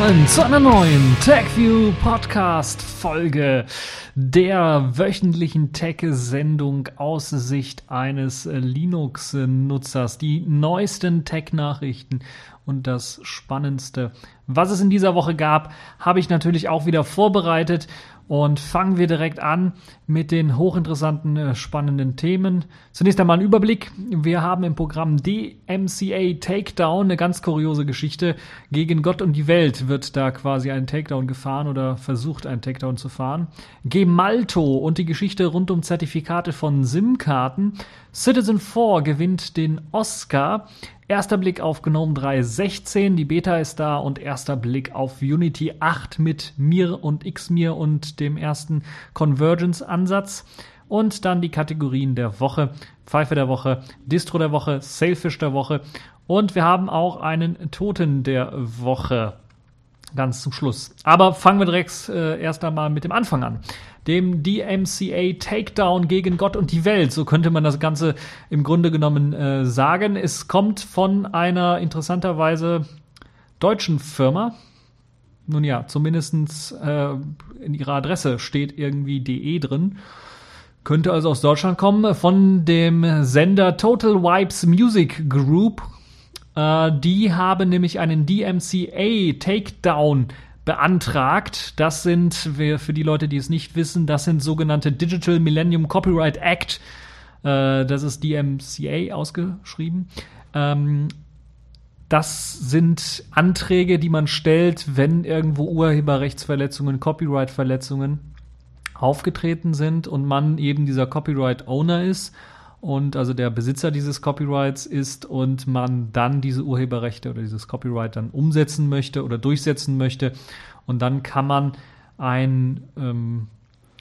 willkommen zu einer neuen TechView Podcast Folge der wöchentlichen Tech-Sendung aus Sicht eines Linux-Nutzers. Die neuesten Tech-Nachrichten und das Spannendste, was es in dieser Woche gab, habe ich natürlich auch wieder vorbereitet und fangen wir direkt an mit den hochinteressanten, äh, spannenden Themen. Zunächst einmal ein Überblick. Wir haben im Programm DMCA Takedown, eine ganz kuriose Geschichte. Gegen Gott und die Welt wird da quasi ein Takedown gefahren oder versucht, einen Takedown zu fahren. Gemalto und die Geschichte rund um Zertifikate von SIM-Karten. Citizen 4 gewinnt den Oscar. Erster Blick auf GNOME 3.16, die Beta ist da und erster Blick auf Unity 8 mit Mir und Xmir und dem ersten Convergence-Ansatz. Und dann die Kategorien der Woche, Pfeife der Woche, Distro der Woche, Sailfish der Woche. Und wir haben auch einen Toten der Woche ganz zum Schluss. Aber fangen wir direkt äh, erst einmal mit dem Anfang an dem DMCA Takedown gegen Gott und die Welt. So könnte man das Ganze im Grunde genommen äh, sagen. Es kommt von einer interessanterweise deutschen Firma. Nun ja, zumindestens äh, in ihrer Adresse steht irgendwie DE drin. Könnte also aus Deutschland kommen, von dem Sender Total Wipes Music Group. Äh, die haben nämlich einen DMCA Takedown beantragt. Das sind, für die Leute, die es nicht wissen, das sind sogenannte Digital Millennium Copyright Act. Äh, das ist DMCA ausgeschrieben. Ähm, das sind Anträge, die man stellt, wenn irgendwo Urheberrechtsverletzungen, Copyright-Verletzungen aufgetreten sind und man eben dieser Copyright-Owner ist und also der Besitzer dieses Copyrights ist und man dann diese Urheberrechte oder dieses Copyright dann umsetzen möchte oder durchsetzen möchte. Und dann kann man ein, ähm,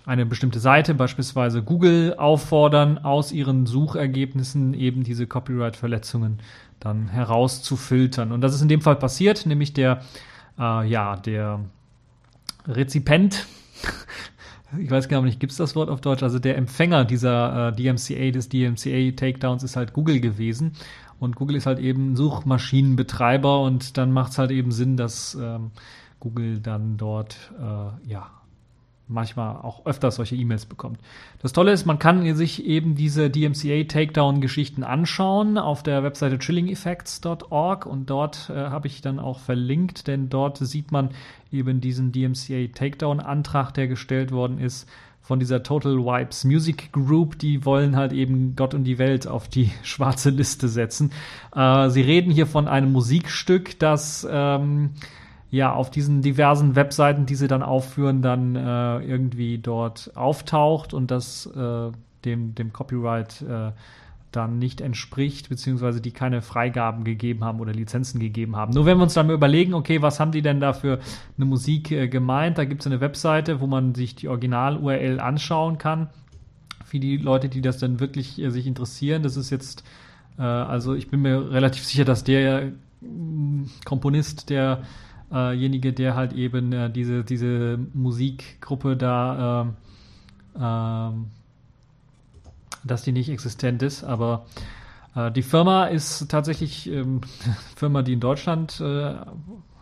eine bestimmte Seite, beispielsweise Google, auffordern, aus ihren Suchergebnissen eben diese Copyright-Verletzungen dann herauszufiltern. Und das ist in dem Fall passiert, nämlich der, äh, ja, der Rezipient ich weiß gar nicht, gibt es das Wort auf Deutsch? Also der Empfänger dieser äh, DMCA, des DMCA Takedowns ist halt Google gewesen. Und Google ist halt eben Suchmaschinenbetreiber und dann macht es halt eben Sinn, dass ähm, Google dann dort äh, ja manchmal auch öfter solche E-Mails bekommt. Das Tolle ist, man kann sich eben diese DMCA Takedown Geschichten anschauen auf der Webseite trillingeffects.org und dort äh, habe ich dann auch verlinkt, denn dort sieht man eben diesen DMCA Takedown Antrag, der gestellt worden ist von dieser Total Wipes Music Group, die wollen halt eben Gott und die Welt auf die schwarze Liste setzen. Äh, sie reden hier von einem Musikstück, das ähm, ja auf diesen diversen Webseiten, die sie dann aufführen, dann äh, irgendwie dort auftaucht und das äh, dem, dem Copyright äh, dann nicht entspricht, beziehungsweise die keine Freigaben gegeben haben oder Lizenzen gegeben haben. Nur wenn wir uns dann mal überlegen, okay, was haben die denn da für eine Musik äh, gemeint? Da gibt es eine Webseite, wo man sich die Original-URL anschauen kann. Für die Leute, die das dann wirklich äh, sich interessieren, das ist jetzt, äh, also ich bin mir relativ sicher, dass der äh, Komponist, der derjenige, der halt eben äh, diese, diese Musikgruppe da, äh, äh, dass die nicht existent ist, aber äh, die Firma ist tatsächlich ähm, Firma, die in Deutschland äh,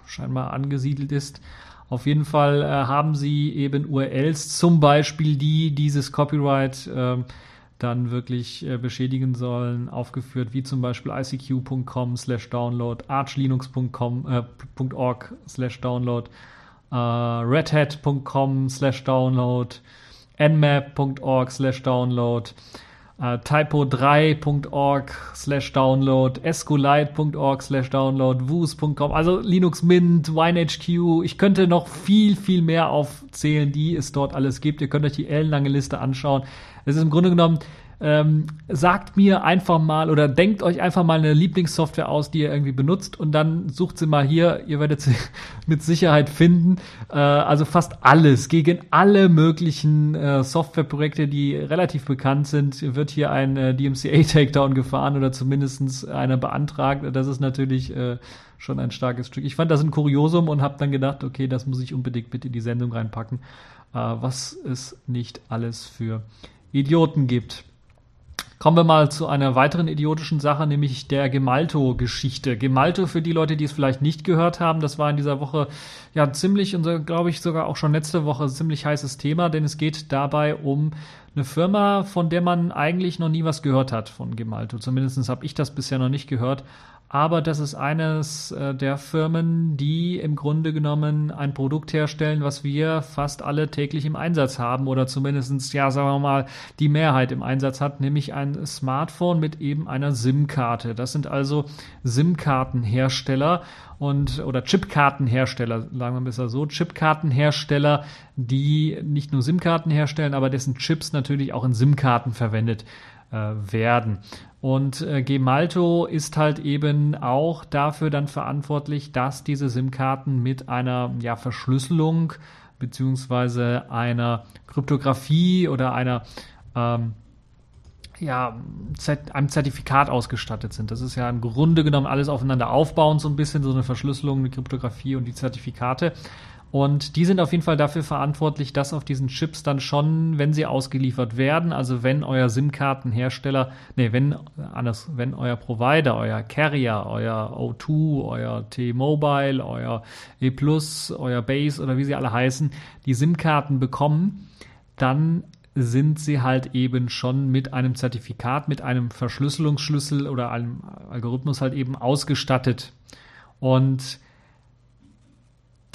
scheinbar angesiedelt ist. Auf jeden Fall äh, haben sie eben URLs, zum Beispiel die dieses Copyright ähm, dann wirklich äh, beschädigen sollen, aufgeführt, wie zum Beispiel icq.com slash download, archlinux.com äh, slash download, äh, redhat.com slash download, nmap.org slash download, äh, typo3.org slash download, escolite.org slash download, woos.com, also Linux Mint, WineHQ. Ich könnte noch viel, viel mehr aufzählen, die es dort alles gibt. Ihr könnt euch die ellenlange Liste anschauen. Es ist im Grunde genommen, ähm, sagt mir einfach mal oder denkt euch einfach mal eine Lieblingssoftware aus, die ihr irgendwie benutzt und dann sucht sie mal hier. Ihr werdet sie mit Sicherheit finden. Äh, also fast alles, gegen alle möglichen äh, Softwareprojekte, die relativ bekannt sind, wird hier ein äh, DMCA-Takedown gefahren oder zumindest einer beantragt. Das ist natürlich äh, schon ein starkes Stück. Ich fand das ein Kuriosum und habe dann gedacht, okay, das muss ich unbedingt mit in die Sendung reinpacken, äh, was es nicht alles für Idioten gibt. Kommen wir mal zu einer weiteren idiotischen Sache, nämlich der Gemalto-Geschichte. Gemalto, für die Leute, die es vielleicht nicht gehört haben, das war in dieser Woche ja ziemlich, und glaube ich sogar auch schon letzte Woche, ziemlich heißes Thema, denn es geht dabei um eine Firma, von der man eigentlich noch nie was gehört hat von Gemalto. Zumindest habe ich das bisher noch nicht gehört aber das ist eines äh, der Firmen, die im Grunde genommen ein Produkt herstellen, was wir fast alle täglich im Einsatz haben oder zumindestens ja, sagen wir mal, die Mehrheit im Einsatz hat, nämlich ein Smartphone mit eben einer SIM-Karte. Das sind also SIM-Kartenhersteller und oder Chipkartenhersteller, sagen wir besser so, Chipkartenhersteller, die nicht nur SIM-Karten herstellen, aber dessen Chips natürlich auch in SIM-Karten verwendet werden. Und äh, Gemalto ist halt eben auch dafür dann verantwortlich, dass diese SIM-Karten mit einer ja, Verschlüsselung beziehungsweise einer Kryptographie oder einer ähm, ja, einem Zertifikat ausgestattet sind. Das ist ja im Grunde genommen alles aufeinander aufbauend, so ein bisschen so eine Verschlüsselung, eine Kryptographie und die Zertifikate. Und die sind auf jeden Fall dafür verantwortlich, dass auf diesen Chips dann schon, wenn sie ausgeliefert werden, also wenn euer SIM-Kartenhersteller, nee, wenn, anders, wenn euer Provider, euer Carrier, euer O2, euer T-Mobile, euer E+, euer Base oder wie sie alle heißen, die SIM-Karten bekommen, dann sind sie halt eben schon mit einem Zertifikat, mit einem Verschlüsselungsschlüssel oder einem Algorithmus halt eben ausgestattet. Und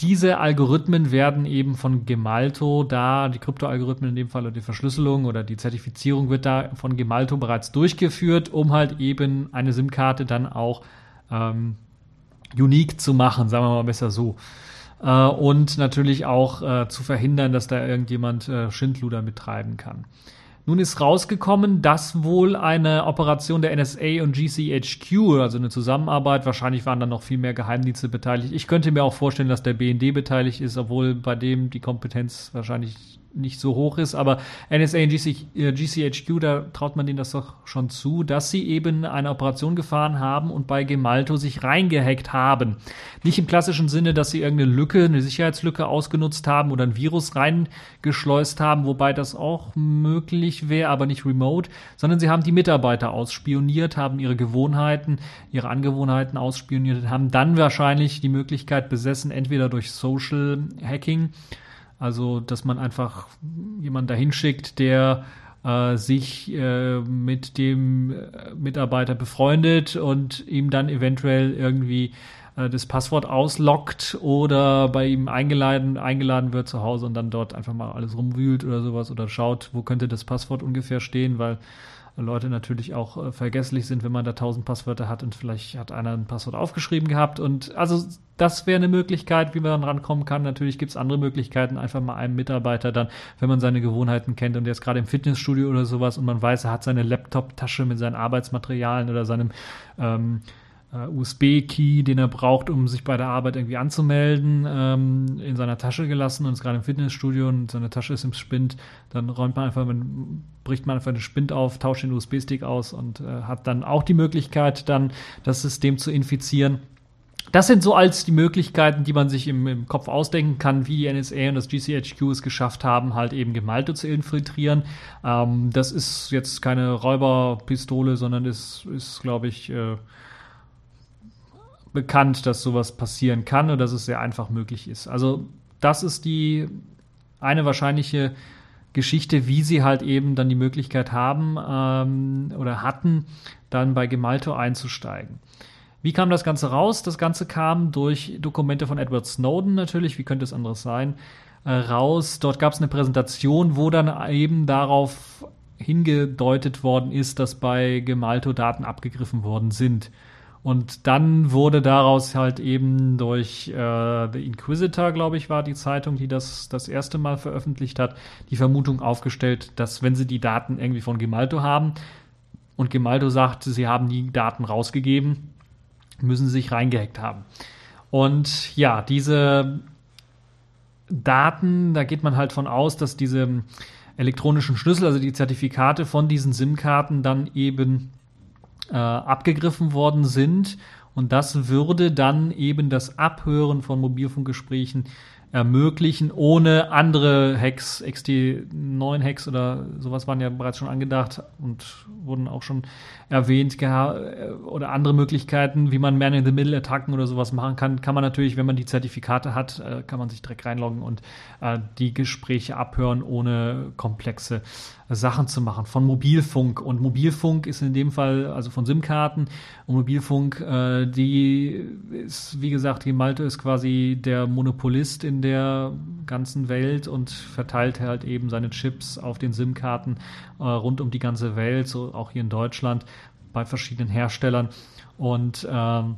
diese Algorithmen werden eben von Gemalto da, die Kryptoalgorithmen in dem Fall oder die Verschlüsselung oder die Zertifizierung wird da von Gemalto bereits durchgeführt, um halt eben eine SIM-Karte dann auch ähm, unique zu machen, sagen wir mal besser so. Äh, und natürlich auch äh, zu verhindern, dass da irgendjemand äh, Schindluder betreiben kann. Nun ist rausgekommen, dass wohl eine Operation der NSA und GCHQ, also eine Zusammenarbeit, wahrscheinlich waren da noch viel mehr Geheimdienste beteiligt. Ich könnte mir auch vorstellen, dass der BND beteiligt ist, obwohl bei dem die Kompetenz wahrscheinlich nicht so hoch ist, aber NSA und GC, äh, GCHQ, da traut man denen das doch schon zu, dass sie eben eine Operation gefahren haben und bei Gemalto sich reingehackt haben. Nicht im klassischen Sinne, dass sie irgendeine Lücke, eine Sicherheitslücke ausgenutzt haben oder ein Virus reingeschleust haben, wobei das auch möglich wäre, aber nicht remote, sondern sie haben die Mitarbeiter ausspioniert, haben ihre Gewohnheiten, ihre Angewohnheiten ausspioniert, haben dann wahrscheinlich die Möglichkeit besessen, entweder durch Social Hacking also, dass man einfach jemanden dahin schickt, der äh, sich äh, mit dem äh, Mitarbeiter befreundet und ihm dann eventuell irgendwie äh, das Passwort auslockt oder bei ihm eingeladen, eingeladen wird zu Hause und dann dort einfach mal alles rumwühlt oder sowas oder schaut, wo könnte das Passwort ungefähr stehen, weil Leute natürlich auch äh, vergesslich sind, wenn man da tausend Passwörter hat und vielleicht hat einer ein Passwort aufgeschrieben gehabt. Und also das wäre eine Möglichkeit, wie man dann rankommen kann. Natürlich gibt es andere Möglichkeiten, einfach mal einem Mitarbeiter dann, wenn man seine Gewohnheiten kennt und der ist gerade im Fitnessstudio oder sowas und man weiß, er hat seine Laptop-Tasche mit seinen Arbeitsmaterialien oder seinem ähm, äh, USB-Key, den er braucht, um sich bei der Arbeit irgendwie anzumelden, ähm, in seiner Tasche gelassen und ist gerade im Fitnessstudio und seine Tasche ist im Spind, dann räumt man einfach, man, bricht man einfach den Spind auf, tauscht den USB-Stick aus und äh, hat dann auch die Möglichkeit, dann das System zu infizieren. Das sind so als die Möglichkeiten, die man sich im, im, Kopf ausdenken kann, wie die NSA und das GCHQ es geschafft haben, halt eben Gemalte zu infiltrieren. Ähm, das ist jetzt keine Räuberpistole, sondern ist, ist glaube ich, äh, bekannt, dass sowas passieren kann und dass es sehr einfach möglich ist. Also das ist die eine wahrscheinliche Geschichte, wie sie halt eben dann die Möglichkeit haben ähm, oder hatten, dann bei Gemalto einzusteigen. Wie kam das Ganze raus? Das Ganze kam durch Dokumente von Edward Snowden natürlich, wie könnte es anderes sein, äh, raus. Dort gab es eine Präsentation, wo dann eben darauf hingedeutet worden ist, dass bei Gemalto Daten abgegriffen worden sind. Und dann wurde daraus halt eben durch äh, The Inquisitor, glaube ich, war die Zeitung, die das das erste Mal veröffentlicht hat, die Vermutung aufgestellt, dass wenn sie die Daten irgendwie von Gemalto haben und Gemalto sagt, sie haben die Daten rausgegeben, müssen sie sich reingehackt haben. Und ja, diese Daten, da geht man halt von aus, dass diese elektronischen Schlüssel, also die Zertifikate von diesen SIM-Karten dann eben äh, abgegriffen worden sind. Und das würde dann eben das Abhören von Mobilfunkgesprächen ermöglichen, ohne andere Hacks, XT9-Hacks oder sowas waren ja bereits schon angedacht und wurden auch schon erwähnt, oder andere Möglichkeiten, wie man Man-in-the-Middle-Attacken oder sowas machen kann, kann man natürlich, wenn man die Zertifikate hat, äh, kann man sich direkt reinloggen und äh, die Gespräche abhören, ohne komplexe Sachen zu machen. Von Mobilfunk. Und Mobilfunk ist in dem Fall, also von SIM-Karten und Mobilfunk, äh, die ist, wie gesagt, die Malte ist quasi der Monopolist in der ganzen Welt und verteilt halt eben seine Chips auf den SIM-Karten äh, rund um die ganze Welt, so auch hier in Deutschland bei verschiedenen Herstellern. Und ähm,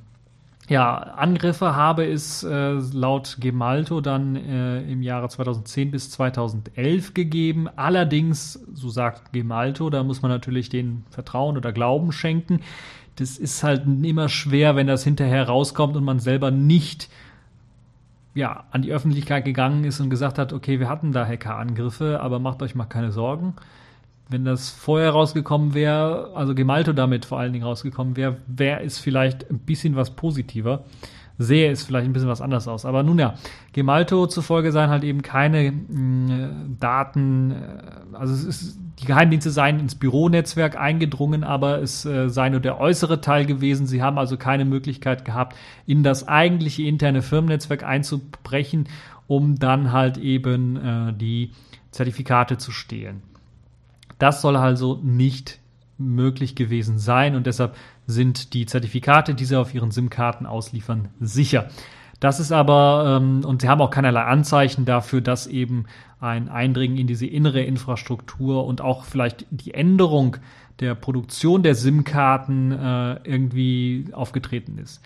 ja, Angriffe habe es äh, laut Gemalto dann äh, im Jahre 2010 bis 2011 gegeben. Allerdings, so sagt Gemalto, da muss man natürlich den Vertrauen oder Glauben schenken. Das ist halt immer schwer, wenn das hinterher rauskommt und man selber nicht ja, an die Öffentlichkeit gegangen ist und gesagt hat, okay, wir hatten da Hackerangriffe, aber macht euch mal keine Sorgen. Wenn das vorher rausgekommen wäre, also Gemalto damit vor allen Dingen rausgekommen wäre, wäre es vielleicht ein bisschen was positiver. Sehe es vielleicht ein bisschen was anders aus. Aber nun ja, Gemalto zufolge seien halt eben keine mh, Daten, äh, also es ist, die Geheimdienste seien ins Büronetzwerk eingedrungen, aber es äh, sei nur der äußere Teil gewesen. Sie haben also keine Möglichkeit gehabt, in das eigentliche interne Firmennetzwerk einzubrechen, um dann halt eben äh, die Zertifikate zu stehlen. Das soll also nicht möglich gewesen sein und deshalb sind die Zertifikate, die sie auf ihren SIM-Karten ausliefern, sicher. Das ist aber, ähm, und sie haben auch keinerlei Anzeichen dafür, dass eben ein Eindringen in diese innere Infrastruktur und auch vielleicht die Änderung der Produktion der SIM-Karten äh, irgendwie aufgetreten ist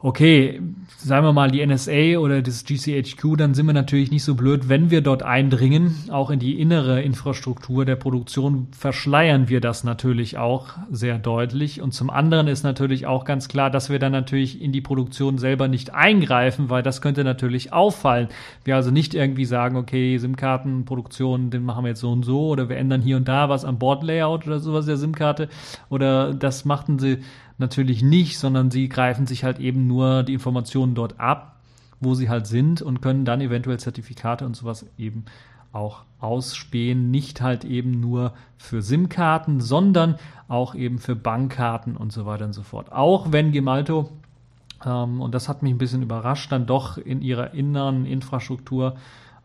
okay, sagen wir mal die NSA oder das GCHQ, dann sind wir natürlich nicht so blöd, wenn wir dort eindringen, auch in die innere Infrastruktur der Produktion, verschleiern wir das natürlich auch sehr deutlich. Und zum anderen ist natürlich auch ganz klar, dass wir dann natürlich in die Produktion selber nicht eingreifen, weil das könnte natürlich auffallen. Wir also nicht irgendwie sagen, okay, SIM-Kartenproduktion, den machen wir jetzt so und so oder wir ändern hier und da was am Bordlayout oder sowas der SIM-Karte oder das machten sie natürlich nicht, sondern sie greifen sich halt eben nur die Informationen dort ab, wo sie halt sind und können dann eventuell Zertifikate und sowas eben auch ausspähen. Nicht halt eben nur für SIM-Karten, sondern auch eben für Bankkarten und so weiter und so fort. Auch wenn Gemalto, ähm, und das hat mich ein bisschen überrascht, dann doch in ihrer inneren Infrastruktur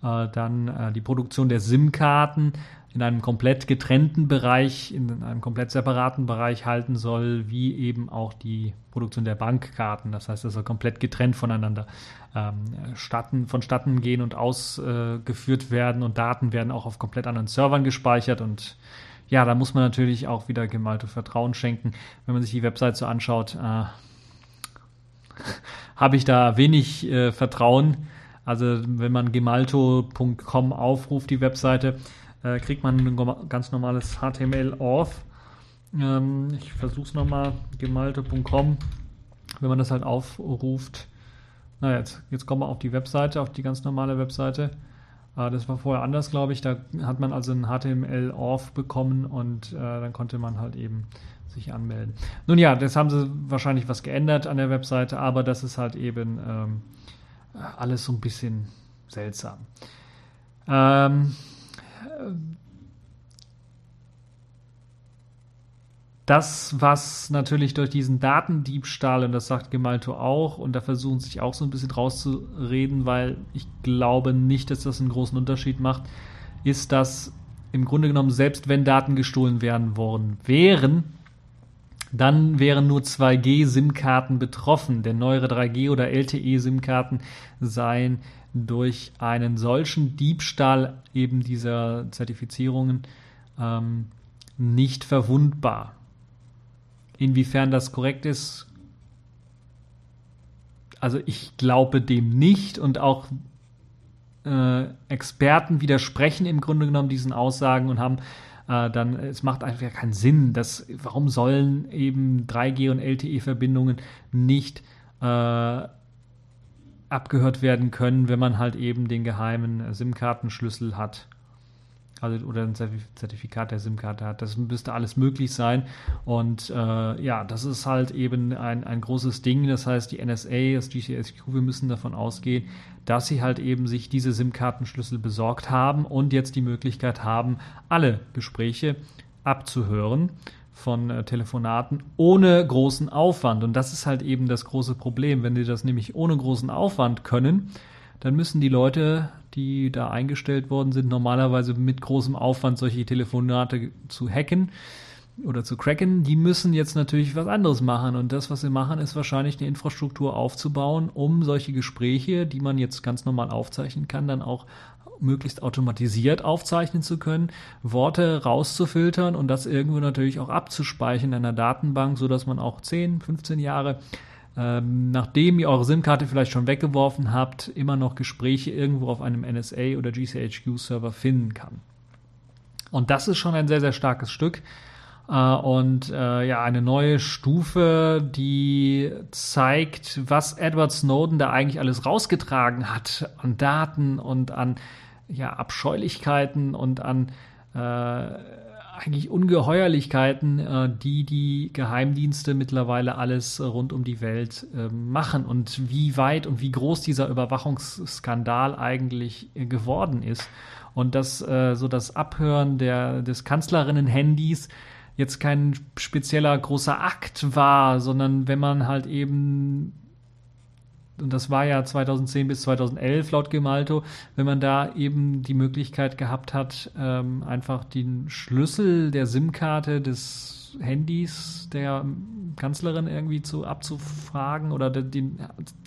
äh, dann äh, die Produktion der SIM-Karten in einem komplett getrennten Bereich, in einem komplett separaten Bereich halten soll, wie eben auch die Produktion der Bankkarten. Das heißt, das soll komplett getrennt voneinander ähm, statten, vonstatten gehen und ausgeführt äh, werden und Daten werden auch auf komplett anderen Servern gespeichert und ja, da muss man natürlich auch wieder gemalte Vertrauen schenken. Wenn man sich die Website so anschaut, äh, habe ich da wenig äh, Vertrauen. Also wenn man gemalto.com aufruft, die Webseite, äh, kriegt man ein ganz normales HTML auf. Ähm, ich versuche es nochmal, gemalte.com, wenn man das halt aufruft. Na jetzt, jetzt kommen wir auf die Webseite, auf die ganz normale Webseite. Äh, das war vorher anders, glaube ich. Da hat man also ein HTML off bekommen und äh, dann konnte man halt eben sich anmelden. Nun ja, das haben sie wahrscheinlich was geändert an der Webseite, aber das ist halt eben ähm, alles so ein bisschen seltsam. Ähm, das, was natürlich durch diesen Datendiebstahl, und das sagt Gemalto auch, und da versuchen sich auch so ein bisschen rauszureden, weil ich glaube nicht, dass das einen großen Unterschied macht, ist, dass im Grunde genommen, selbst wenn Daten gestohlen werden worden wären, dann wären nur 2G-SIM-Karten betroffen, denn neuere 3G- oder LTE-SIM-Karten seien durch einen solchen Diebstahl eben dieser Zertifizierungen ähm, nicht verwundbar. Inwiefern das korrekt ist, also ich glaube dem nicht und auch äh, Experten widersprechen im Grunde genommen diesen Aussagen und haben äh, dann, es macht einfach keinen Sinn, dass, warum sollen eben 3G und LTE-Verbindungen nicht äh, abgehört werden können, wenn man halt eben den geheimen SIM-Kartenschlüssel hat. also oder ein Zertifikat der SIM-Karte hat. Das müsste alles möglich sein. Und äh, ja, das ist halt eben ein, ein großes Ding. Das heißt, die NSA, das GCSQ, wir müssen davon ausgehen, dass sie halt eben sich diese SIM-Kartenschlüssel besorgt haben und jetzt die Möglichkeit haben, alle Gespräche abzuhören von äh, Telefonaten ohne großen Aufwand. Und das ist halt eben das große Problem. Wenn sie das nämlich ohne großen Aufwand können, dann müssen die Leute die da eingestellt worden sind, normalerweise mit großem Aufwand solche Telefonate zu hacken oder zu cracken, die müssen jetzt natürlich was anderes machen. Und das, was sie machen, ist wahrscheinlich eine Infrastruktur aufzubauen, um solche Gespräche, die man jetzt ganz normal aufzeichnen kann, dann auch möglichst automatisiert aufzeichnen zu können, Worte rauszufiltern und das irgendwo natürlich auch abzuspeichern in einer Datenbank, sodass man auch 10, 15 Jahre ähm, nachdem ihr eure SIM-Karte vielleicht schon weggeworfen habt, immer noch Gespräche irgendwo auf einem NSA oder GCHQ-Server finden kann. Und das ist schon ein sehr, sehr starkes Stück. Äh, und äh, ja, eine neue Stufe, die zeigt, was Edward Snowden da eigentlich alles rausgetragen hat an Daten und an ja, Abscheulichkeiten und an äh, eigentlich Ungeheuerlichkeiten, äh, die die Geheimdienste mittlerweile alles rund um die Welt äh, machen und wie weit und wie groß dieser Überwachungsskandal eigentlich äh, geworden ist. Und dass äh, so das Abhören der, des Kanzlerinnen-Handys jetzt kein spezieller großer Akt war, sondern wenn man halt eben und das war ja 2010 bis 2011 laut Gemalto, wenn man da eben die Möglichkeit gehabt hat, ähm, einfach den Schlüssel der SIM-Karte des Handys der Kanzlerin irgendwie zu abzufragen oder den,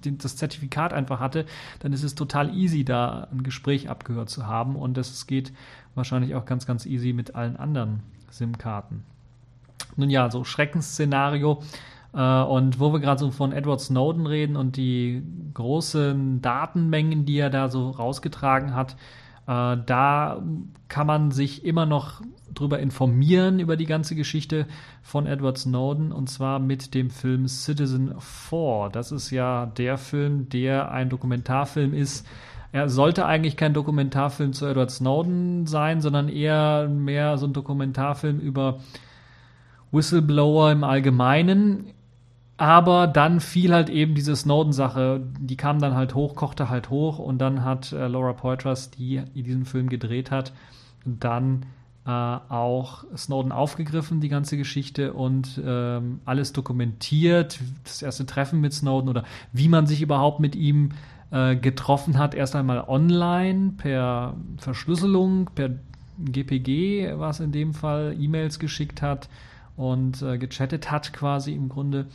den, das Zertifikat einfach hatte, dann ist es total easy, da ein Gespräch abgehört zu haben und das geht wahrscheinlich auch ganz, ganz easy mit allen anderen SIM-Karten. Nun ja, so Schreckensszenario und wo wir gerade so von Edward Snowden reden und die großen Datenmengen, die er da so rausgetragen hat, äh, da kann man sich immer noch drüber informieren über die ganze Geschichte von Edward Snowden und zwar mit dem Film Citizen 4. Das ist ja der Film, der ein Dokumentarfilm ist. Er sollte eigentlich kein Dokumentarfilm zu Edward Snowden sein, sondern eher mehr so ein Dokumentarfilm über Whistleblower im Allgemeinen. Aber dann fiel halt eben diese Snowden-Sache, die kam dann halt hoch, kochte halt hoch und dann hat äh, Laura Poitras, die diesen Film gedreht hat, dann äh, auch Snowden aufgegriffen, die ganze Geschichte und ähm, alles dokumentiert, das erste Treffen mit Snowden oder wie man sich überhaupt mit ihm äh, getroffen hat, erst einmal online per Verschlüsselung, per GPG, was in dem Fall E-Mails geschickt hat und äh, gechattet hat quasi im Grunde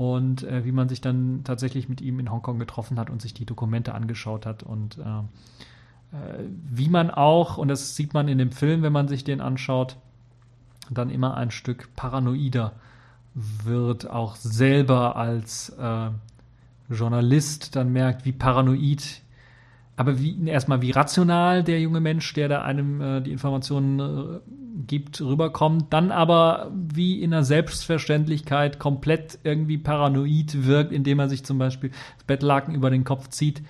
und äh, wie man sich dann tatsächlich mit ihm in Hongkong getroffen hat und sich die Dokumente angeschaut hat und äh, äh, wie man auch, und das sieht man in dem Film, wenn man sich den anschaut, dann immer ein Stück paranoider wird, auch selber als äh, Journalist dann merkt, wie paranoid aber wie, erstmal wie rational der junge Mensch, der da einem äh, die Informationen äh, gibt, rüberkommt, dann aber wie in einer Selbstverständlichkeit komplett irgendwie paranoid wirkt, indem er sich zum Beispiel das Bettlaken über den Kopf zieht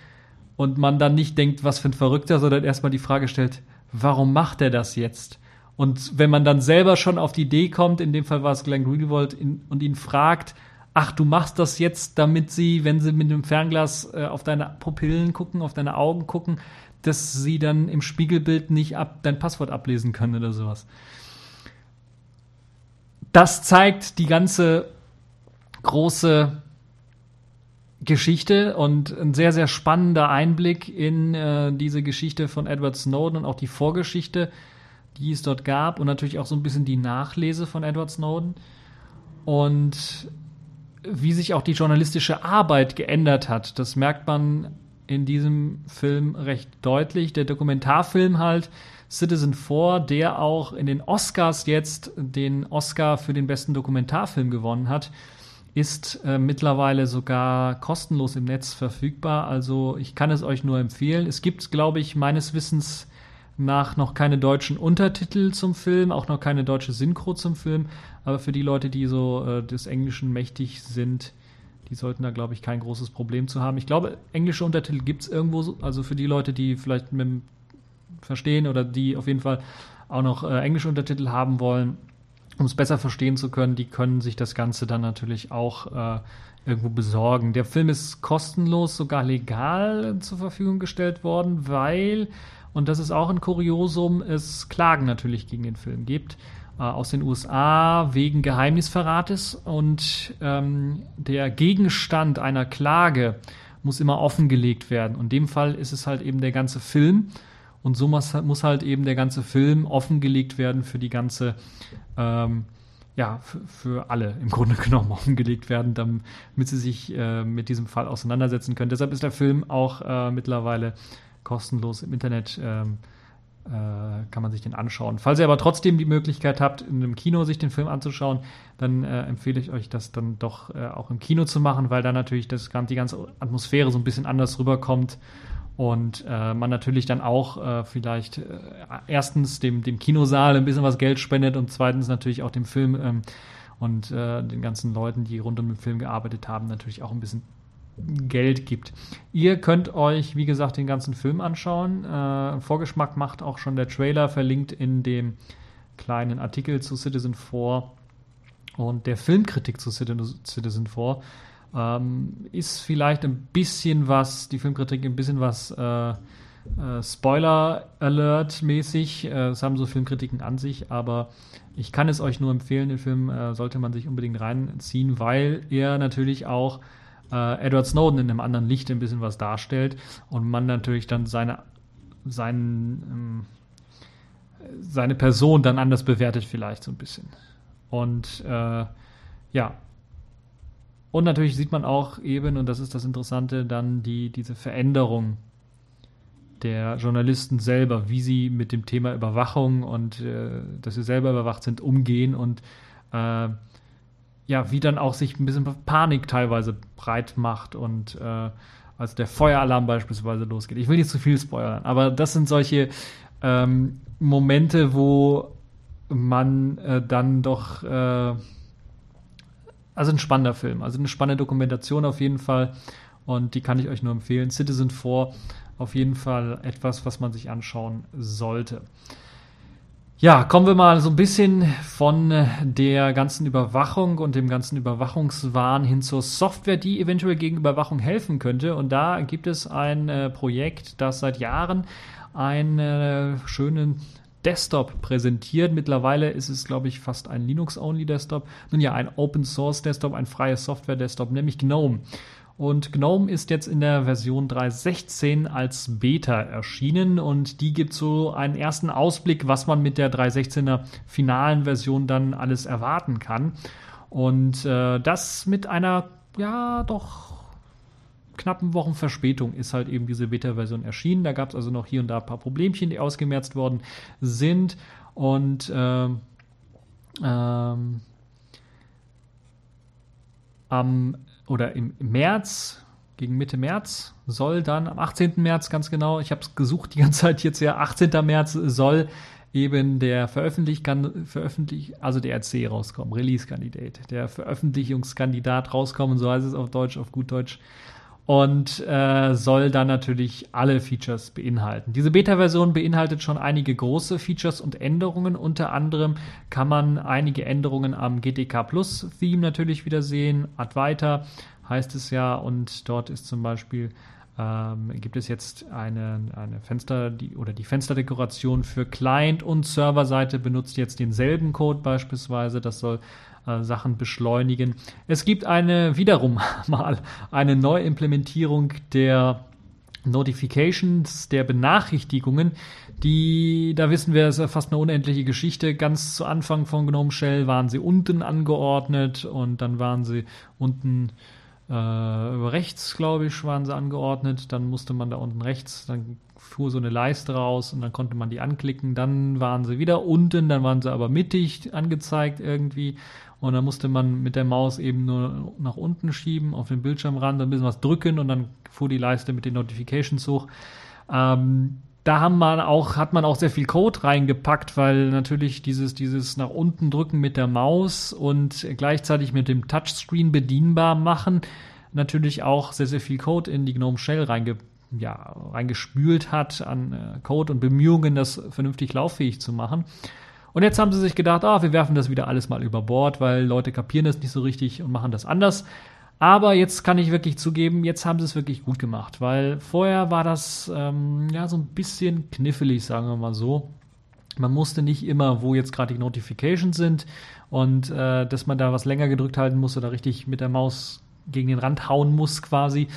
und man dann nicht denkt, was für ein Verrückter, sondern erstmal die Frage stellt, warum macht er das jetzt? Und wenn man dann selber schon auf die Idee kommt, in dem Fall war es Glenn Greenwald, in, und ihn fragt, ach, du machst das jetzt, damit sie, wenn sie mit dem Fernglas äh, auf deine Pupillen gucken, auf deine Augen gucken, dass sie dann im Spiegelbild nicht ab, dein Passwort ablesen können oder sowas. Das zeigt die ganze große Geschichte und ein sehr, sehr spannender Einblick in äh, diese Geschichte von Edward Snowden und auch die Vorgeschichte, die es dort gab und natürlich auch so ein bisschen die Nachlese von Edward Snowden. Und wie sich auch die journalistische Arbeit geändert hat. Das merkt man in diesem Film recht deutlich. Der Dokumentarfilm halt Citizen 4, der auch in den Oscars jetzt den Oscar für den besten Dokumentarfilm gewonnen hat, ist äh, mittlerweile sogar kostenlos im Netz verfügbar. Also ich kann es euch nur empfehlen. Es gibt, glaube ich, meines Wissens nach noch keine deutschen Untertitel zum Film, auch noch keine deutsche Synchro zum Film. Aber für die Leute, die so äh, des Englischen mächtig sind, die sollten da, glaube ich, kein großes Problem zu haben. Ich glaube, englische Untertitel gibt es irgendwo, so, also für die Leute, die vielleicht mit dem verstehen oder die auf jeden Fall auch noch äh, englische Untertitel haben wollen, um es besser verstehen zu können, die können sich das Ganze dann natürlich auch äh, irgendwo besorgen. Der Film ist kostenlos, sogar legal zur Verfügung gestellt worden, weil, und das ist auch ein Kuriosum, es Klagen natürlich gegen den Film gibt aus den USA wegen Geheimnisverrates und ähm, der Gegenstand einer Klage muss immer offengelegt werden. Und in dem Fall ist es halt eben der ganze Film. Und so muss, muss halt eben der ganze Film offengelegt werden für die ganze, ähm, ja, für, alle im Grunde genommen offengelegt werden, damit sie sich äh, mit diesem Fall auseinandersetzen können. Deshalb ist der Film auch äh, mittlerweile kostenlos im Internet. Ähm, äh, kann man sich den anschauen. Falls ihr aber trotzdem die Möglichkeit habt, in einem Kino sich den Film anzuschauen, dann äh, empfehle ich euch, das dann doch äh, auch im Kino zu machen, weil da natürlich das, die ganze Atmosphäre so ein bisschen anders rüberkommt und äh, man natürlich dann auch äh, vielleicht äh, erstens dem, dem Kinosaal ein bisschen was Geld spendet und zweitens natürlich auch dem Film ähm, und den ganzen Leuten, die rund um den Film gearbeitet haben, natürlich auch ein bisschen Geld gibt. Ihr könnt euch, wie gesagt, den ganzen Film anschauen. Äh, Vorgeschmack macht auch schon der Trailer, verlinkt in dem kleinen Artikel zu Citizen 4 und der Filmkritik zu Citizen 4. Ähm, ist vielleicht ein bisschen was, die Filmkritik ein bisschen was äh, äh, Spoiler-Alert-mäßig. Äh, das haben so Filmkritiken an sich, aber ich kann es euch nur empfehlen, den Film äh, sollte man sich unbedingt reinziehen, weil er natürlich auch äh, Edward Snowden in einem anderen Licht ein bisschen was darstellt und man natürlich dann seine, seinen, ähm, seine Person dann anders bewertet vielleicht so ein bisschen. Und äh, ja. Und natürlich sieht man auch eben, und das ist das Interessante, dann die, diese Veränderung der Journalisten selber, wie sie mit dem Thema Überwachung und äh, dass sie selber überwacht sind, umgehen und äh, ja, wie dann auch sich ein bisschen Panik teilweise breit macht und äh, als der Feueralarm beispielsweise losgeht. Ich will nicht zu viel spoilern, aber das sind solche ähm, Momente, wo man äh, dann doch, äh, also ein spannender Film, also eine spannende Dokumentation auf jeden Fall und die kann ich euch nur empfehlen. Citizen 4 auf jeden Fall etwas, was man sich anschauen sollte. Ja, kommen wir mal so ein bisschen von äh, der ganzen Überwachung und dem ganzen Überwachungswahn hin zur Software, die eventuell gegen Überwachung helfen könnte. Und da gibt es ein äh, Projekt, das seit Jahren einen äh, schönen Desktop präsentiert. Mittlerweile ist es, glaube ich, fast ein Linux-Only-Desktop. Nun ja, ein Open-Source-Desktop, ein freies Software-Desktop, nämlich GNOME. Und GNOME ist jetzt in der Version 3.16 als Beta erschienen und die gibt so einen ersten Ausblick, was man mit der 3.16er finalen Version dann alles erwarten kann. Und äh, das mit einer, ja, doch knappen Wochen Verspätung ist halt eben diese Beta-Version erschienen. Da gab es also noch hier und da ein paar Problemchen, die ausgemerzt worden sind. Und äh, ähm, am oder im März, gegen Mitte März, soll dann am 18. März ganz genau, ich habe es gesucht die ganze Zeit jetzt ja, 18. März soll eben der Veröffentlich, veröffentlich also der RC rauskommen, Release-Kandidat, der Veröffentlichungskandidat rauskommen, so heißt es auf Deutsch, auf gut Deutsch und äh, soll dann natürlich alle Features beinhalten. Diese Beta-Version beinhaltet schon einige große Features und Änderungen. Unter anderem kann man einige Änderungen am GTK Plus Theme natürlich wieder sehen. Advaita heißt es ja und dort ist zum Beispiel ähm, gibt es jetzt eine, eine Fenster die, oder die Fensterdekoration für Client und Serverseite benutzt jetzt denselben Code beispielsweise. Das soll äh, Sachen beschleunigen. Es gibt eine wiederum mal eine Neuimplementierung der Notifications, der Benachrichtigungen, die, da wissen wir, ist ja fast eine unendliche Geschichte. Ganz zu Anfang von GNOME Shell waren sie unten angeordnet und dann waren sie unten äh, rechts, glaube ich, waren sie angeordnet. Dann musste man da unten rechts, dann fuhr so eine Leiste raus und dann konnte man die anklicken. Dann waren sie wieder unten, dann waren sie aber mittig angezeigt irgendwie und dann musste man mit der Maus eben nur nach unten schieben, auf den Bildschirmrand, ein bisschen was drücken und dann fuhr die Leiste mit den Notifications hoch. Ähm, da haben man auch, hat man auch sehr viel Code reingepackt, weil natürlich dieses, dieses nach unten drücken mit der Maus und gleichzeitig mit dem Touchscreen bedienbar machen, natürlich auch sehr, sehr viel Code in die GNOME Shell reingepackt ja, reingespült hat an äh, Code und Bemühungen, das vernünftig lauffähig zu machen. Und jetzt haben sie sich gedacht, ah, wir werfen das wieder alles mal über Bord, weil Leute kapieren das nicht so richtig und machen das anders. Aber jetzt kann ich wirklich zugeben, jetzt haben sie es wirklich gut gemacht, weil vorher war das ähm, ja so ein bisschen knifflig, sagen wir mal so. Man musste nicht immer, wo jetzt gerade die Notifications sind und äh, dass man da was länger gedrückt halten muss oder richtig mit der Maus gegen den Rand hauen muss quasi,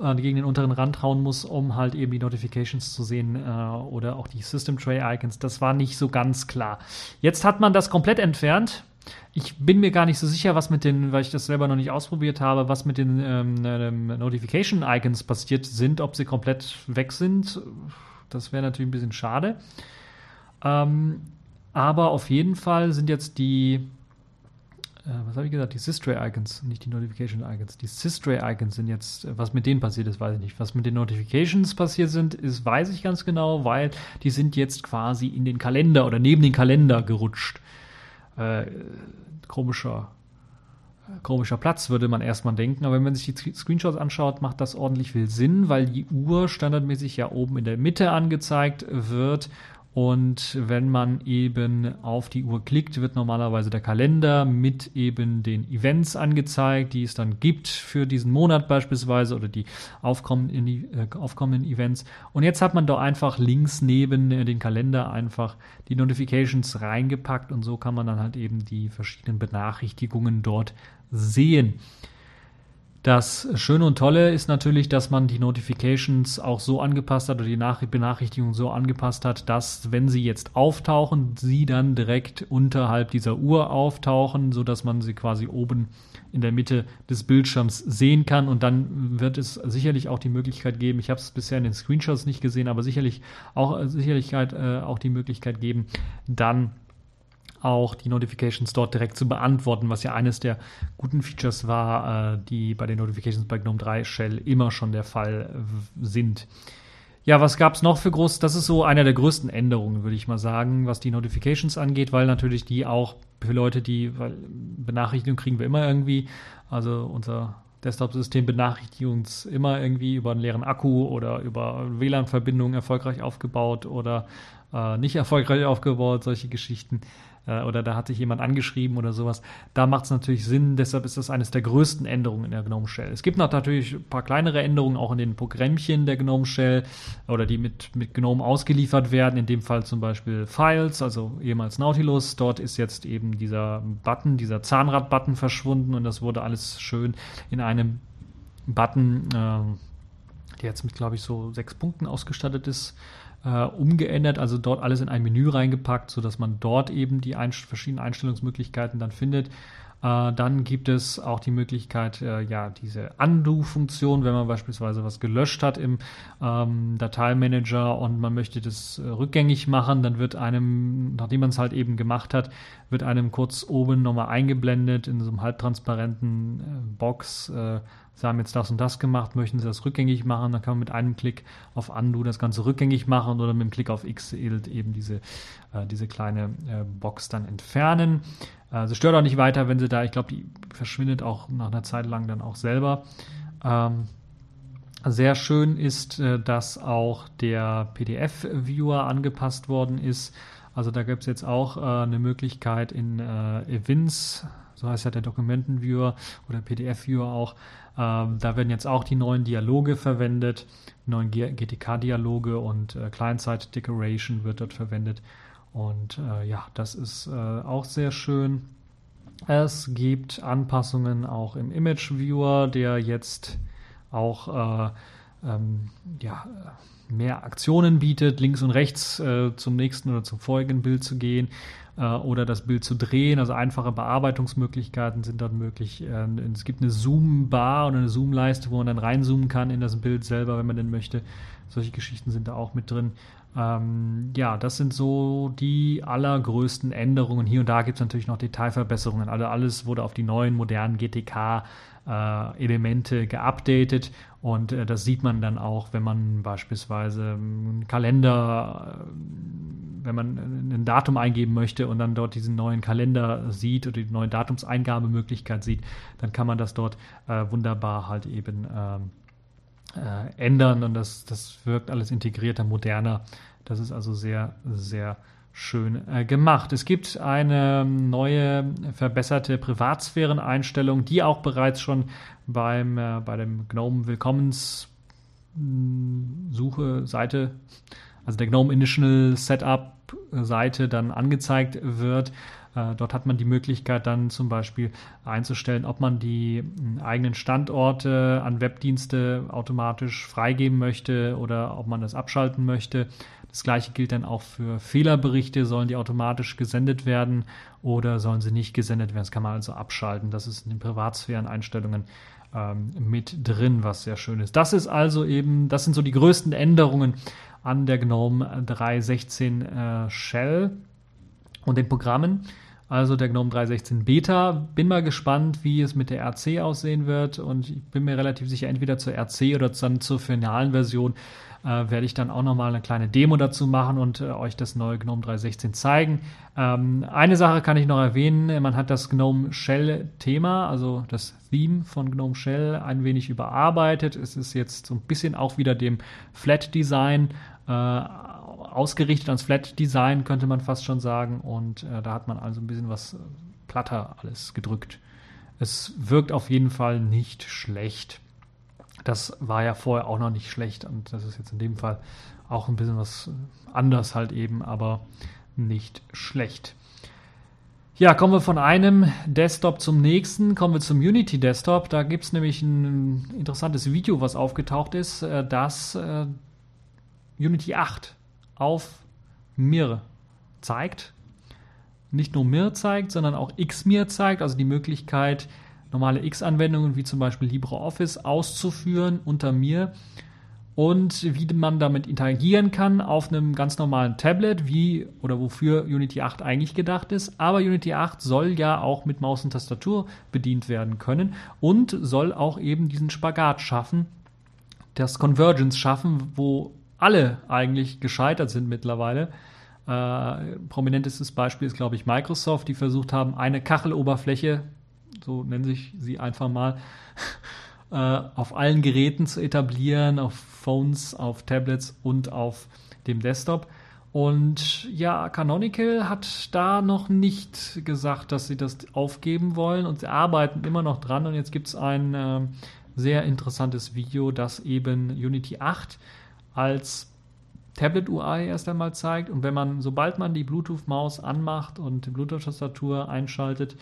äh, gegen den unteren Rand hauen muss, um halt eben die Notifications zu sehen äh, oder auch die System Tray Icons. Das war nicht so ganz klar. Jetzt hat man das komplett entfernt. Ich bin mir gar nicht so sicher, was mit den, weil ich das selber noch nicht ausprobiert habe, was mit den ähm, ähm Notification Icons passiert sind, ob sie komplett weg sind. Das wäre natürlich ein bisschen schade. Ähm, aber auf jeden Fall sind jetzt die äh, was habe ich gesagt, die Systray-Icons, nicht die Notification-Icons. Die Systray-Icons sind jetzt, äh, was mit denen passiert ist, weiß ich nicht. Was mit den Notifications passiert sind, ist, weiß ich ganz genau, weil die sind jetzt quasi in den Kalender oder neben den Kalender gerutscht. Äh, komischer, komischer Platz, würde man erstmal denken. Aber wenn man sich die Screenshots anschaut, macht das ordentlich viel Sinn, weil die Uhr standardmäßig ja oben in der Mitte angezeigt wird und wenn man eben auf die Uhr klickt, wird normalerweise der Kalender mit eben den Events angezeigt, die es dann gibt für diesen Monat beispielsweise oder die aufkommenden, äh, aufkommenden Events. Und jetzt hat man da einfach links neben äh, den Kalender einfach die Notifications reingepackt und so kann man dann halt eben die verschiedenen Benachrichtigungen dort sehen. Das Schöne und Tolle ist natürlich, dass man die Notifications auch so angepasst hat oder die Nach Benachrichtigungen so angepasst hat, dass wenn sie jetzt auftauchen, sie dann direkt unterhalb dieser Uhr auftauchen, so dass man sie quasi oben in der Mitte des Bildschirms sehen kann. Und dann wird es sicherlich auch die Möglichkeit geben, ich habe es bisher in den Screenshots nicht gesehen, aber sicherlich auch sicherlich halt, äh, auch die Möglichkeit geben, dann auch die Notifications dort direkt zu beantworten, was ja eines der guten Features war, äh, die bei den Notifications bei GNOME 3 Shell immer schon der Fall sind. Ja, was gab es noch für groß? Das ist so einer der größten Änderungen, würde ich mal sagen, was die Notifications angeht, weil natürlich die auch für Leute, die, weil Benachrichtigungen kriegen wir immer irgendwie, also unser Desktop-System benachrichtigt uns immer irgendwie über einen leeren Akku oder über WLAN-Verbindungen erfolgreich aufgebaut oder äh, nicht erfolgreich aufgebaut, solche Geschichten äh, oder da hat sich jemand angeschrieben oder sowas. Da macht es natürlich Sinn, deshalb ist das eines der größten Änderungen in der GNOME Shell. Es gibt noch natürlich ein paar kleinere Änderungen auch in den Programmchen der GNOME Shell oder die mit, mit GNOME ausgeliefert werden, in dem Fall zum Beispiel Files, also ehemals Nautilus. Dort ist jetzt eben dieser Button, dieser Zahnrad-Button verschwunden und das wurde alles schön in einem Button, äh, der jetzt mit, glaube ich, so sechs Punkten ausgestattet ist, äh, umgeändert, also dort alles in ein Menü reingepackt, sodass man dort eben die ein verschiedenen Einstellungsmöglichkeiten dann findet. Äh, dann gibt es auch die Möglichkeit, äh, ja, diese Undo-Funktion, wenn man beispielsweise was gelöscht hat im ähm, Dateimanager und man möchte das äh, rückgängig machen, dann wird einem, nachdem man es halt eben gemacht hat, wird einem kurz oben nochmal eingeblendet in so einem halbtransparenten äh, Box äh, Sie haben jetzt das und das gemacht, möchten Sie das rückgängig machen, dann kann man mit einem Klick auf Undo das Ganze rückgängig machen oder mit dem Klick auf X eben diese, äh, diese kleine äh, Box dann entfernen. Also stört auch nicht weiter, wenn Sie da, ich glaube, die verschwindet auch nach einer Zeit lang dann auch selber. Ähm, sehr schön ist, äh, dass auch der PDF-Viewer angepasst worden ist. Also da gibt es jetzt auch äh, eine Möglichkeit in äh, Events, so heißt ja der Dokumentenviewer oder PDF-Viewer auch, ähm, da werden jetzt auch die neuen Dialoge verwendet, neuen GTK-Dialoge und äh, Client-Side-Decoration wird dort verwendet. Und äh, ja, das ist äh, auch sehr schön. Es gibt Anpassungen auch im Image Viewer, der jetzt auch äh, ähm, ja, mehr Aktionen bietet, links und rechts äh, zum nächsten oder zum folgenden Bild zu gehen äh, oder das Bild zu drehen. Also einfache Bearbeitungsmöglichkeiten sind dort möglich. Äh, es gibt eine Zoom-Bar oder eine Zoom-Leiste, wo man dann reinzoomen kann in das Bild selber, wenn man denn möchte. Solche Geschichten sind da auch mit drin. Ähm, ja, das sind so die allergrößten Änderungen. Hier und da gibt es natürlich noch Detailverbesserungen. Also alles wurde auf die neuen modernen GTK äh, Elemente geupdatet und äh, das sieht man dann auch, wenn man beispielsweise einen Kalender, äh, wenn man ein Datum eingeben möchte und dann dort diesen neuen Kalender sieht oder die neue Datumseingabemöglichkeit sieht, dann kann man das dort äh, wunderbar halt eben ähm, äh, ändern und das, das wirkt alles integrierter, moderner. Das ist also sehr, sehr schön äh, gemacht. Es gibt eine neue verbesserte Privatsphäreneinstellung, die auch bereits schon beim, äh, bei dem GNOME Willkommens Suche Seite, also der GNOME Initial Setup Seite dann angezeigt wird. Äh, dort hat man die Möglichkeit dann zum Beispiel einzustellen, ob man die hm, eigenen Standorte an Webdienste automatisch freigeben möchte oder ob man das abschalten möchte. Das gleiche gilt dann auch für Fehlerberichte. Sollen die automatisch gesendet werden oder sollen sie nicht gesendet werden? Das kann man also abschalten. Das ist in den Privatsphären-Einstellungen ähm, mit drin, was sehr schön ist. Das ist also eben, das sind so die größten Änderungen an der GNOME 3.16 äh, Shell und den Programmen also der GNOME 3.16 Beta. Bin mal gespannt, wie es mit der RC aussehen wird und ich bin mir relativ sicher, entweder zur RC oder dann zur finalen Version äh, werde ich dann auch nochmal eine kleine Demo dazu machen und äh, euch das neue GNOME 3.16 zeigen. Ähm, eine Sache kann ich noch erwähnen, man hat das GNOME Shell Thema, also das Theme von GNOME Shell ein wenig überarbeitet. Es ist jetzt so ein bisschen auch wieder dem Flat Design äh, ausgerichtet ans Flat Design, könnte man fast schon sagen. Und äh, da hat man also ein bisschen was äh, platter alles gedrückt. Es wirkt auf jeden Fall nicht schlecht. Das war ja vorher auch noch nicht schlecht und das ist jetzt in dem Fall auch ein bisschen was äh, anders halt eben, aber nicht schlecht. Ja, kommen wir von einem Desktop zum nächsten, kommen wir zum Unity Desktop. Da gibt es nämlich ein interessantes Video, was aufgetaucht ist, äh, das Unity 8 auf Mir zeigt. Nicht nur Mir zeigt, sondern auch Xmir zeigt, also die Möglichkeit, normale X-Anwendungen wie zum Beispiel LibreOffice auszuführen unter Mir und wie man damit interagieren kann auf einem ganz normalen Tablet, wie oder wofür Unity 8 eigentlich gedacht ist. Aber Unity 8 soll ja auch mit Maus und Tastatur bedient werden können und soll auch eben diesen Spagat schaffen, das Convergence schaffen, wo alle eigentlich gescheitert sind mittlerweile. Äh, prominentestes Beispiel ist, glaube ich, Microsoft, die versucht haben, eine Kacheloberfläche, so nennen sich sie einfach mal, äh, auf allen Geräten zu etablieren, auf Phones, auf Tablets und auf dem Desktop. Und ja, Canonical hat da noch nicht gesagt, dass sie das aufgeben wollen und sie arbeiten immer noch dran. Und jetzt gibt es ein äh, sehr interessantes Video, das eben Unity 8 als Tablet-UI erst einmal zeigt. Und wenn man, sobald man die Bluetooth-Maus anmacht und die Bluetooth-Tastatur einschaltet,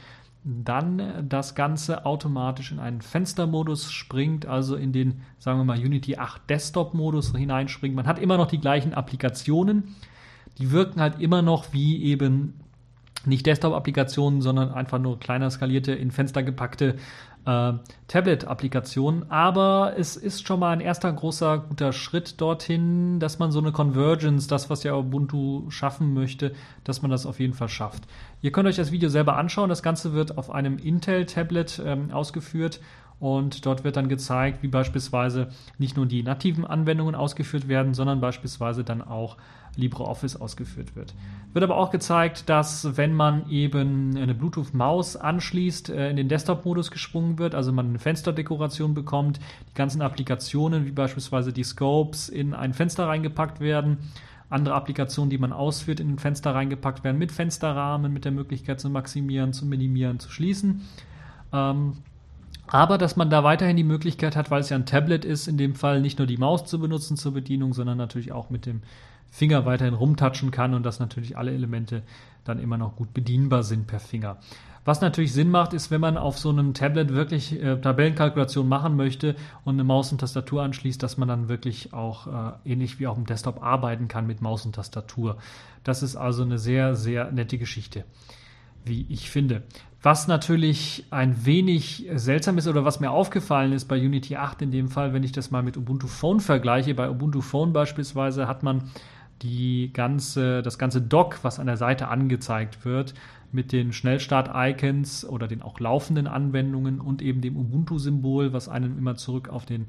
dann das Ganze automatisch in einen Fenstermodus springt, also in den, sagen wir mal, Unity 8 Desktop-Modus hineinspringt. Man hat immer noch die gleichen Applikationen. Die wirken halt immer noch wie eben nicht Desktop-Applikationen, sondern einfach nur kleiner skalierte, in Fenster gepackte äh, Tablet-Applikationen. Aber es ist schon mal ein erster großer guter Schritt dorthin, dass man so eine Convergence, das, was ja Ubuntu schaffen möchte, dass man das auf jeden Fall schafft. Ihr könnt euch das Video selber anschauen. Das Ganze wird auf einem Intel-Tablet ähm, ausgeführt und dort wird dann gezeigt, wie beispielsweise nicht nur die nativen Anwendungen ausgeführt werden, sondern beispielsweise dann auch LibreOffice ausgeführt wird. Wird aber auch gezeigt, dass wenn man eben eine Bluetooth-Maus anschließt, äh, in den Desktop-Modus gesprungen wird, also man eine Fensterdekoration bekommt, die ganzen Applikationen wie beispielsweise die Scopes in ein Fenster reingepackt werden, andere Applikationen, die man ausführt, in ein Fenster reingepackt werden mit Fensterrahmen, mit der Möglichkeit zu maximieren, zu minimieren, zu schließen. Ähm, aber dass man da weiterhin die Möglichkeit hat, weil es ja ein Tablet ist, in dem Fall nicht nur die Maus zu benutzen zur Bedienung, sondern natürlich auch mit dem Finger weiterhin rumtatschen kann und dass natürlich alle Elemente dann immer noch gut bedienbar sind per Finger. Was natürlich Sinn macht, ist, wenn man auf so einem Tablet wirklich äh, Tabellenkalkulation machen möchte und eine Maus und Tastatur anschließt, dass man dann wirklich auch äh, ähnlich wie auf dem Desktop arbeiten kann mit Maus und Tastatur. Das ist also eine sehr, sehr nette Geschichte, wie ich finde. Was natürlich ein wenig seltsam ist oder was mir aufgefallen ist bei Unity 8 in dem Fall, wenn ich das mal mit Ubuntu Phone vergleiche, bei Ubuntu Phone beispielsweise hat man die ganze, das ganze Dock, was an der Seite angezeigt wird, mit den Schnellstart-Icons oder den auch laufenden Anwendungen und eben dem Ubuntu-Symbol, was einen immer zurück auf den,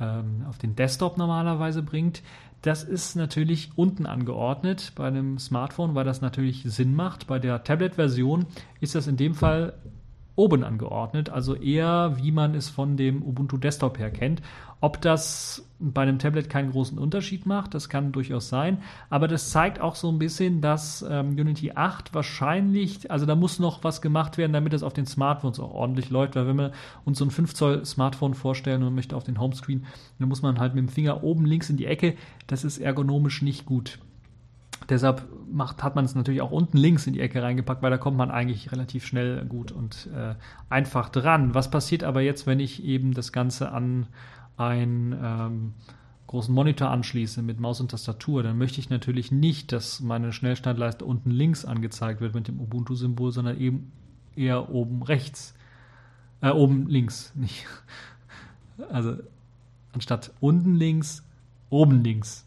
ähm, auf den Desktop normalerweise bringt. Das ist natürlich unten angeordnet bei einem Smartphone, weil das natürlich Sinn macht. Bei der Tablet-Version ist das in dem Fall oben angeordnet, also eher wie man es von dem Ubuntu Desktop her kennt. Ob das bei einem Tablet keinen großen Unterschied macht, das kann durchaus sein, aber das zeigt auch so ein bisschen, dass ähm, Unity 8 wahrscheinlich, also da muss noch was gemacht werden, damit es auf den Smartphones auch ordentlich läuft, weil wenn wir uns so ein 5 Zoll Smartphone vorstellen und möchte auf den Homescreen, dann muss man halt mit dem Finger oben links in die Ecke, das ist ergonomisch nicht gut. Deshalb macht, hat man es natürlich auch unten links in die Ecke reingepackt, weil da kommt man eigentlich relativ schnell gut und äh, einfach dran. Was passiert aber jetzt, wenn ich eben das Ganze an einen ähm, großen Monitor anschließe mit Maus und Tastatur? Dann möchte ich natürlich nicht, dass meine Schnellstandleiste unten links angezeigt wird mit dem Ubuntu-Symbol, sondern eben eher oben rechts. Äh, oben links, nicht. Also anstatt unten links, oben links.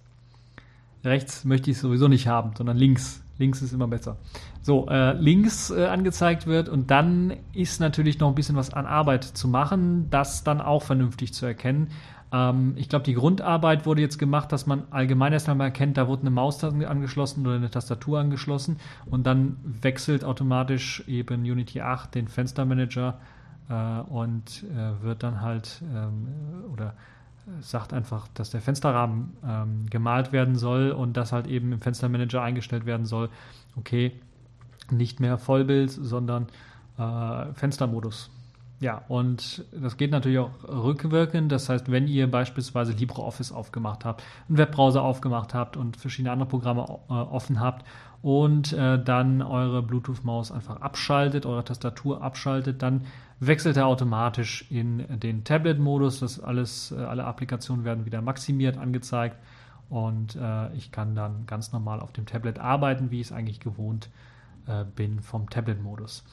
Rechts möchte ich sowieso nicht haben, sondern links. Links ist immer besser. So, äh, links äh, angezeigt wird und dann ist natürlich noch ein bisschen was an Arbeit zu machen, das dann auch vernünftig zu erkennen. Ähm, ich glaube, die Grundarbeit wurde jetzt gemacht, dass man allgemein erstmal erkennt, da wurde eine Maus angeschlossen oder eine Tastatur angeschlossen und dann wechselt automatisch eben Unity 8 den Fenstermanager äh, und äh, wird dann halt ähm, oder sagt einfach, dass der Fensterrahmen ähm, gemalt werden soll und das halt eben im Fenstermanager eingestellt werden soll. Okay, nicht mehr Vollbild, sondern äh, Fenstermodus. Ja, und das geht natürlich auch rückwirkend. Das heißt, wenn ihr beispielsweise LibreOffice aufgemacht habt, einen Webbrowser aufgemacht habt und verschiedene andere Programme äh, offen habt und äh, dann eure Bluetooth-Maus einfach abschaltet, eure Tastatur abschaltet, dann wechselt er automatisch in den Tablet-Modus. Das alles, äh, alle Applikationen werden wieder maximiert angezeigt und äh, ich kann dann ganz normal auf dem Tablet arbeiten, wie ich es eigentlich gewohnt äh, bin vom Tablet-Modus.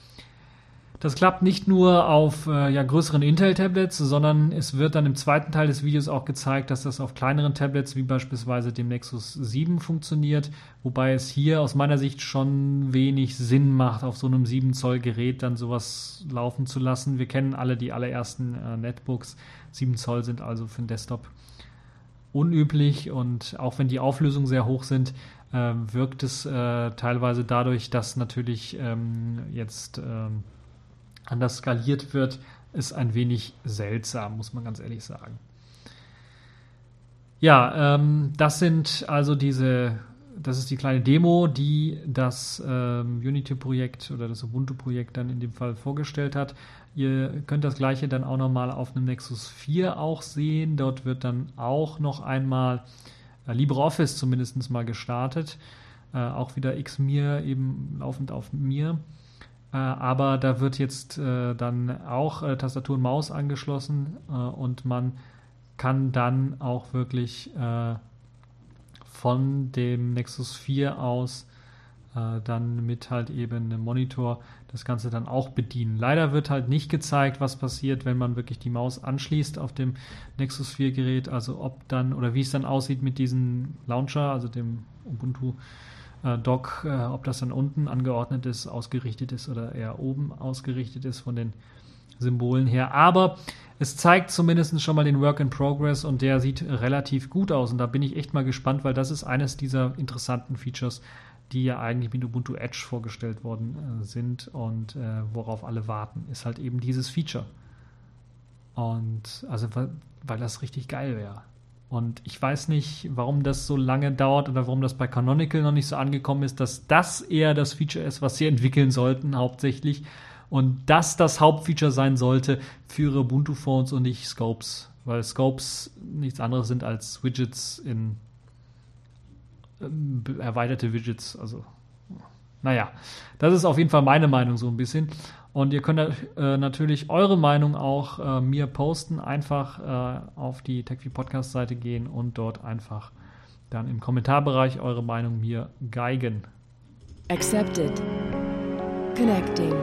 Das klappt nicht nur auf äh, ja, größeren Intel-Tablets, sondern es wird dann im zweiten Teil des Videos auch gezeigt, dass das auf kleineren Tablets wie beispielsweise dem Nexus 7 funktioniert, wobei es hier aus meiner Sicht schon wenig Sinn macht, auf so einem 7 Zoll Gerät dann sowas laufen zu lassen. Wir kennen alle die allerersten äh, Netbooks. 7 Zoll sind also für den Desktop unüblich und auch wenn die Auflösungen sehr hoch sind, äh, wirkt es äh, teilweise dadurch, dass natürlich ähm, jetzt ähm, anders skaliert wird, ist ein wenig seltsam, muss man ganz ehrlich sagen. Ja, ähm, das sind also diese, das ist die kleine Demo, die das ähm, Unity-Projekt oder das Ubuntu-Projekt dann in dem Fall vorgestellt hat. Ihr könnt das gleiche dann auch nochmal auf einem Nexus 4 auch sehen. Dort wird dann auch noch einmal äh, LibreOffice zumindest mal gestartet. Äh, auch wieder Xmir eben laufend auf mir. Äh, aber da wird jetzt äh, dann auch äh, Tastatur und Maus angeschlossen und man kann dann auch wirklich von dem Nexus 4 aus dann mit halt eben einem Monitor das Ganze dann auch bedienen. Leider wird halt nicht gezeigt, was passiert, wenn man wirklich die Maus anschließt auf dem Nexus 4 Gerät, also ob dann oder wie es dann aussieht mit diesem Launcher, also dem Ubuntu äh, Dock, äh, ob das dann unten angeordnet ist, ausgerichtet ist oder eher oben ausgerichtet ist von den Symbolen her. Aber es zeigt zumindest schon mal den Work in Progress und der sieht relativ gut aus. Und da bin ich echt mal gespannt, weil das ist eines dieser interessanten Features, die ja eigentlich mit Ubuntu Edge vorgestellt worden äh, sind und äh, worauf alle warten, ist halt eben dieses Feature. Und also, weil, weil das richtig geil wäre. Und ich weiß nicht, warum das so lange dauert oder warum das bei Canonical noch nicht so angekommen ist, dass das eher das Feature ist, was sie entwickeln sollten, hauptsächlich. Und dass das Hauptfeature sein sollte für ihre Ubuntu-Phones und nicht Scopes. Weil Scopes nichts anderes sind als Widgets in ähm, erweiterte Widgets. Also, naja, das ist auf jeden Fall meine Meinung so ein bisschen. Und ihr könnt äh, natürlich eure Meinung auch äh, mir posten. Einfach äh, auf die TechView Podcast Seite gehen und dort einfach dann im Kommentarbereich eure Meinung mir geigen. Accepted. Connecting.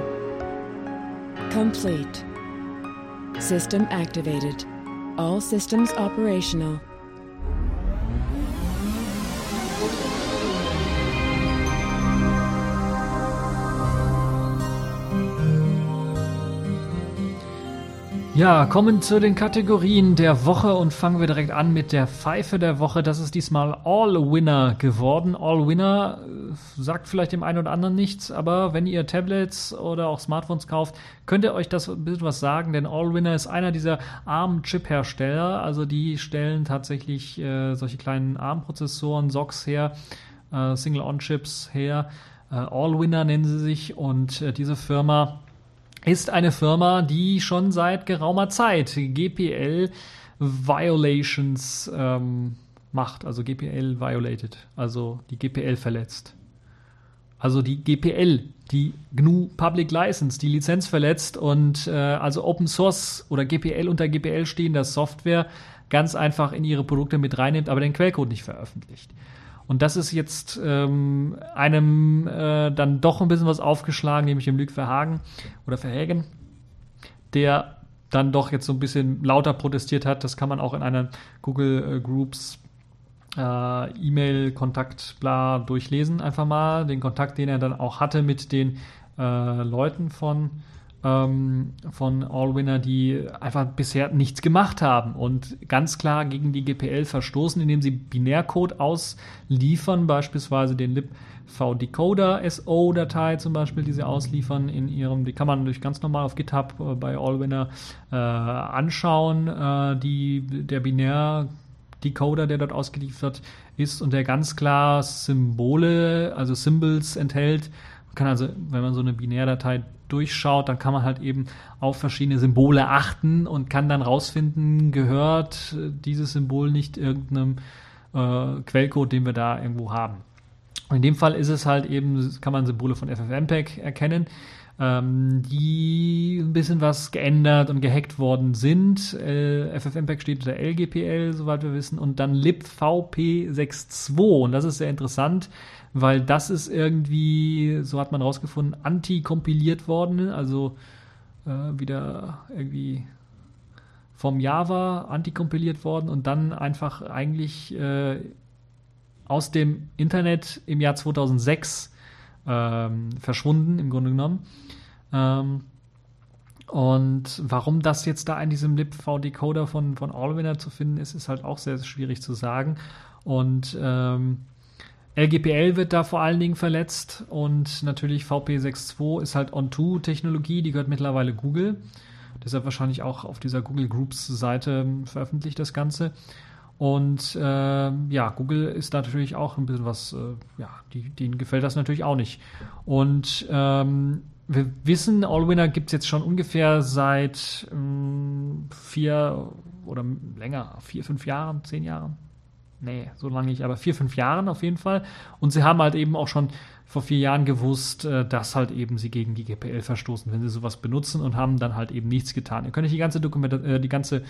Complete. System activated. All systems operational. Ja, kommen zu den Kategorien der Woche und fangen wir direkt an mit der Pfeife der Woche. Das ist diesmal All-Winner geworden. All-Winner äh, sagt vielleicht dem einen oder anderen nichts, aber wenn ihr Tablets oder auch Smartphones kauft, könnt ihr euch das ein bisschen was sagen, denn All-Winner ist einer dieser ARM-Chip-Hersteller. Also die stellen tatsächlich äh, solche kleinen ARM-Prozessoren, SOCs her, äh, Single-On-Chips her. Äh, All-Winner nennen sie sich und äh, diese Firma ist eine Firma, die schon seit geraumer Zeit GPL Violations ähm, macht, also GPL violated, also die GPL verletzt. Also die GPL, die GNU Public License, die Lizenz verletzt und äh, also Open Source oder GPL unter GPL stehender Software ganz einfach in ihre Produkte mit reinnimmt, aber den Quellcode nicht veröffentlicht. Und das ist jetzt ähm, einem äh, dann doch ein bisschen was aufgeschlagen, nämlich dem Luc Verhagen oder Verhagen, der dann doch jetzt so ein bisschen lauter protestiert hat. Das kann man auch in einer Google äh, Groups äh, E-Mail-Kontakt bla durchlesen. Einfach mal den Kontakt, den er dann auch hatte mit den äh, Leuten von ähm, von Allwinner, die einfach bisher nichts gemacht haben und ganz klar gegen die GPL verstoßen, indem sie Binärcode ausliefern, beispielsweise den libv-decoder SO-Datei zum Beispiel, die sie ausliefern in ihrem, die kann man durch ganz normal auf GitHub äh, bei Allwinner äh, anschauen, äh, die, der Binär Decoder, der dort ausgeliefert ist und der ganz klar Symbole, also Symbols enthält. Kann also, wenn man so eine Binärdatei durchschaut, dann kann man halt eben auf verschiedene Symbole achten und kann dann rausfinden, gehört dieses Symbol nicht irgendeinem äh, Quellcode, den wir da irgendwo haben. In dem Fall ist es halt eben, kann man Symbole von FFmpeg erkennen, ähm, die ein bisschen was geändert und gehackt worden sind. Äh, FFmpeg steht unter LGPL, soweit wir wissen, und dann libvp62. Und das ist sehr interessant weil das ist irgendwie, so hat man rausgefunden, anti-kompiliert worden, also äh, wieder irgendwie vom Java anti-kompiliert worden und dann einfach eigentlich äh, aus dem Internet im Jahr 2006 ähm, verschwunden, im Grunde genommen. Ähm, und warum das jetzt da in diesem libv-Decoder von, von Allwinner zu finden ist, ist halt auch sehr, sehr schwierig zu sagen. Und ähm, LGPL wird da vor allen Dingen verletzt und natürlich VP62 ist halt On2-Technologie, die gehört mittlerweile Google. Deshalb wahrscheinlich auch auf dieser Google Groups Seite veröffentlicht das Ganze. Und äh, ja, Google ist natürlich auch ein bisschen was, äh, ja, die, denen gefällt das natürlich auch nicht. Und ähm, wir wissen, Allwinner gibt es jetzt schon ungefähr seit ähm, vier oder länger, vier, fünf Jahren, zehn Jahren, nee, so lange nicht, aber vier, fünf Jahren auf jeden Fall. Und sie haben halt eben auch schon vor vier Jahren gewusst, äh, dass halt eben sie gegen die GPL verstoßen, wenn sie sowas benutzen und haben dann halt eben nichts getan. Ihr könnt euch die ganze Dokument äh, die ganze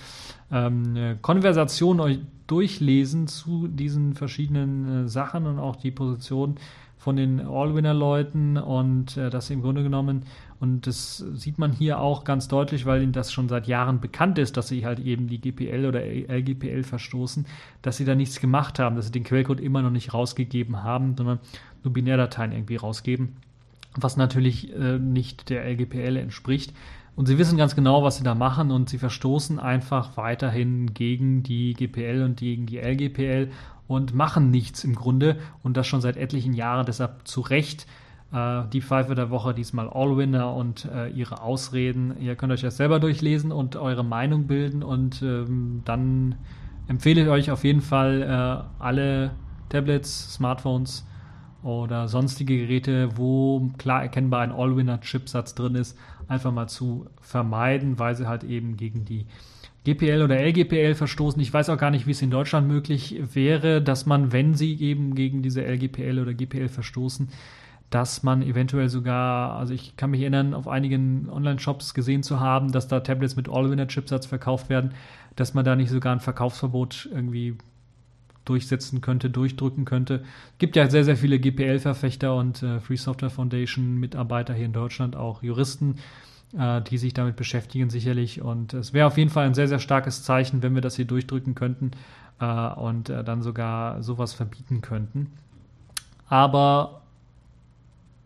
ähm, äh, Konversation euch durchlesen zu diesen verschiedenen äh, Sachen und auch die Position von den All-Winner-Leuten und äh, das im Grunde genommen, und das sieht man hier auch ganz deutlich, weil ihnen das schon seit Jahren bekannt ist, dass sie halt eben die GPL oder LGPL verstoßen, dass sie da nichts gemacht haben, dass sie den Quellcode immer noch nicht rausgegeben haben, sondern nur Binärdateien irgendwie rausgeben, was natürlich äh, nicht der LGPL entspricht. Und sie wissen ganz genau, was sie da machen und sie verstoßen einfach weiterhin gegen die GPL und gegen die LGPL und machen nichts im Grunde und das schon seit etlichen Jahren. Deshalb zu Recht äh, die Pfeife der Woche diesmal All-Winner und äh, ihre Ausreden. Ihr könnt euch das selber durchlesen und eure Meinung bilden und ähm, dann empfehle ich euch auf jeden Fall äh, alle Tablets, Smartphones oder sonstige Geräte, wo klar erkennbar ein All-Winner-Chipsatz drin ist, einfach mal zu vermeiden, weil sie halt eben gegen die GPL oder LGPL verstoßen. Ich weiß auch gar nicht, wie es in Deutschland möglich wäre, dass man, wenn sie eben gegen diese LGPL oder GPL verstoßen, dass man eventuell sogar, also ich kann mich erinnern, auf einigen Online-Shops gesehen zu haben, dass da Tablets mit All-Winner-Chipsatz verkauft werden, dass man da nicht sogar ein Verkaufsverbot irgendwie durchsetzen könnte, durchdrücken könnte. Gibt ja sehr, sehr viele GPL-Verfechter und äh, Free Software Foundation-Mitarbeiter hier in Deutschland, auch Juristen, äh, die sich damit beschäftigen sicherlich. Und es wäre auf jeden Fall ein sehr, sehr starkes Zeichen, wenn wir das hier durchdrücken könnten äh, und äh, dann sogar sowas verbieten könnten. Aber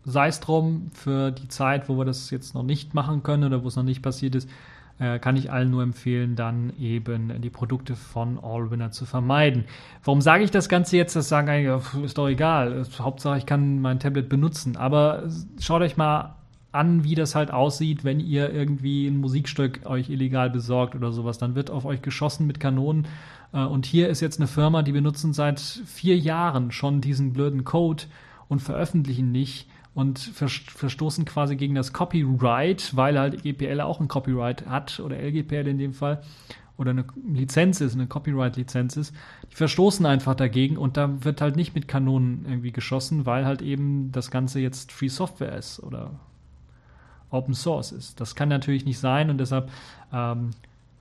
sei es drum, für die Zeit, wo wir das jetzt noch nicht machen können oder wo es noch nicht passiert ist, äh, kann ich allen nur empfehlen, dann eben die Produkte von Allwinner zu vermeiden. Warum sage ich das Ganze jetzt? Das sagen eigentlich, ist doch egal. Hauptsache, ich kann mein Tablet benutzen. Aber schaut euch mal an, wie das halt aussieht, wenn ihr irgendwie ein Musikstück euch illegal besorgt oder sowas. Dann wird auf euch geschossen mit Kanonen. Äh, und hier ist jetzt eine Firma, die benutzen seit vier Jahren schon diesen blöden Code und veröffentlichen nicht und verstoßen quasi gegen das Copyright, weil halt GPL auch ein Copyright hat oder LGPL in dem Fall oder eine Lizenz ist, eine Copyright-Lizenz ist, die verstoßen einfach dagegen und da wird halt nicht mit Kanonen irgendwie geschossen, weil halt eben das Ganze jetzt Free Software ist oder Open Source ist. Das kann natürlich nicht sein und deshalb ähm,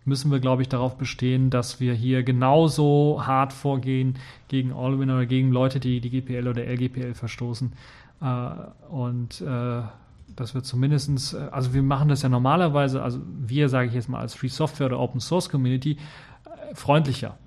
müssen wir, glaube ich, darauf bestehen, dass wir hier genauso hart vorgehen gegen Allwin oder gegen Leute, die die GPL oder LGPL verstoßen, äh, und äh, dass wir zumindestens, äh, also wir machen das ja normalerweise, also wir, sage ich jetzt mal, als Free Software oder Open Source Community, freundlicher.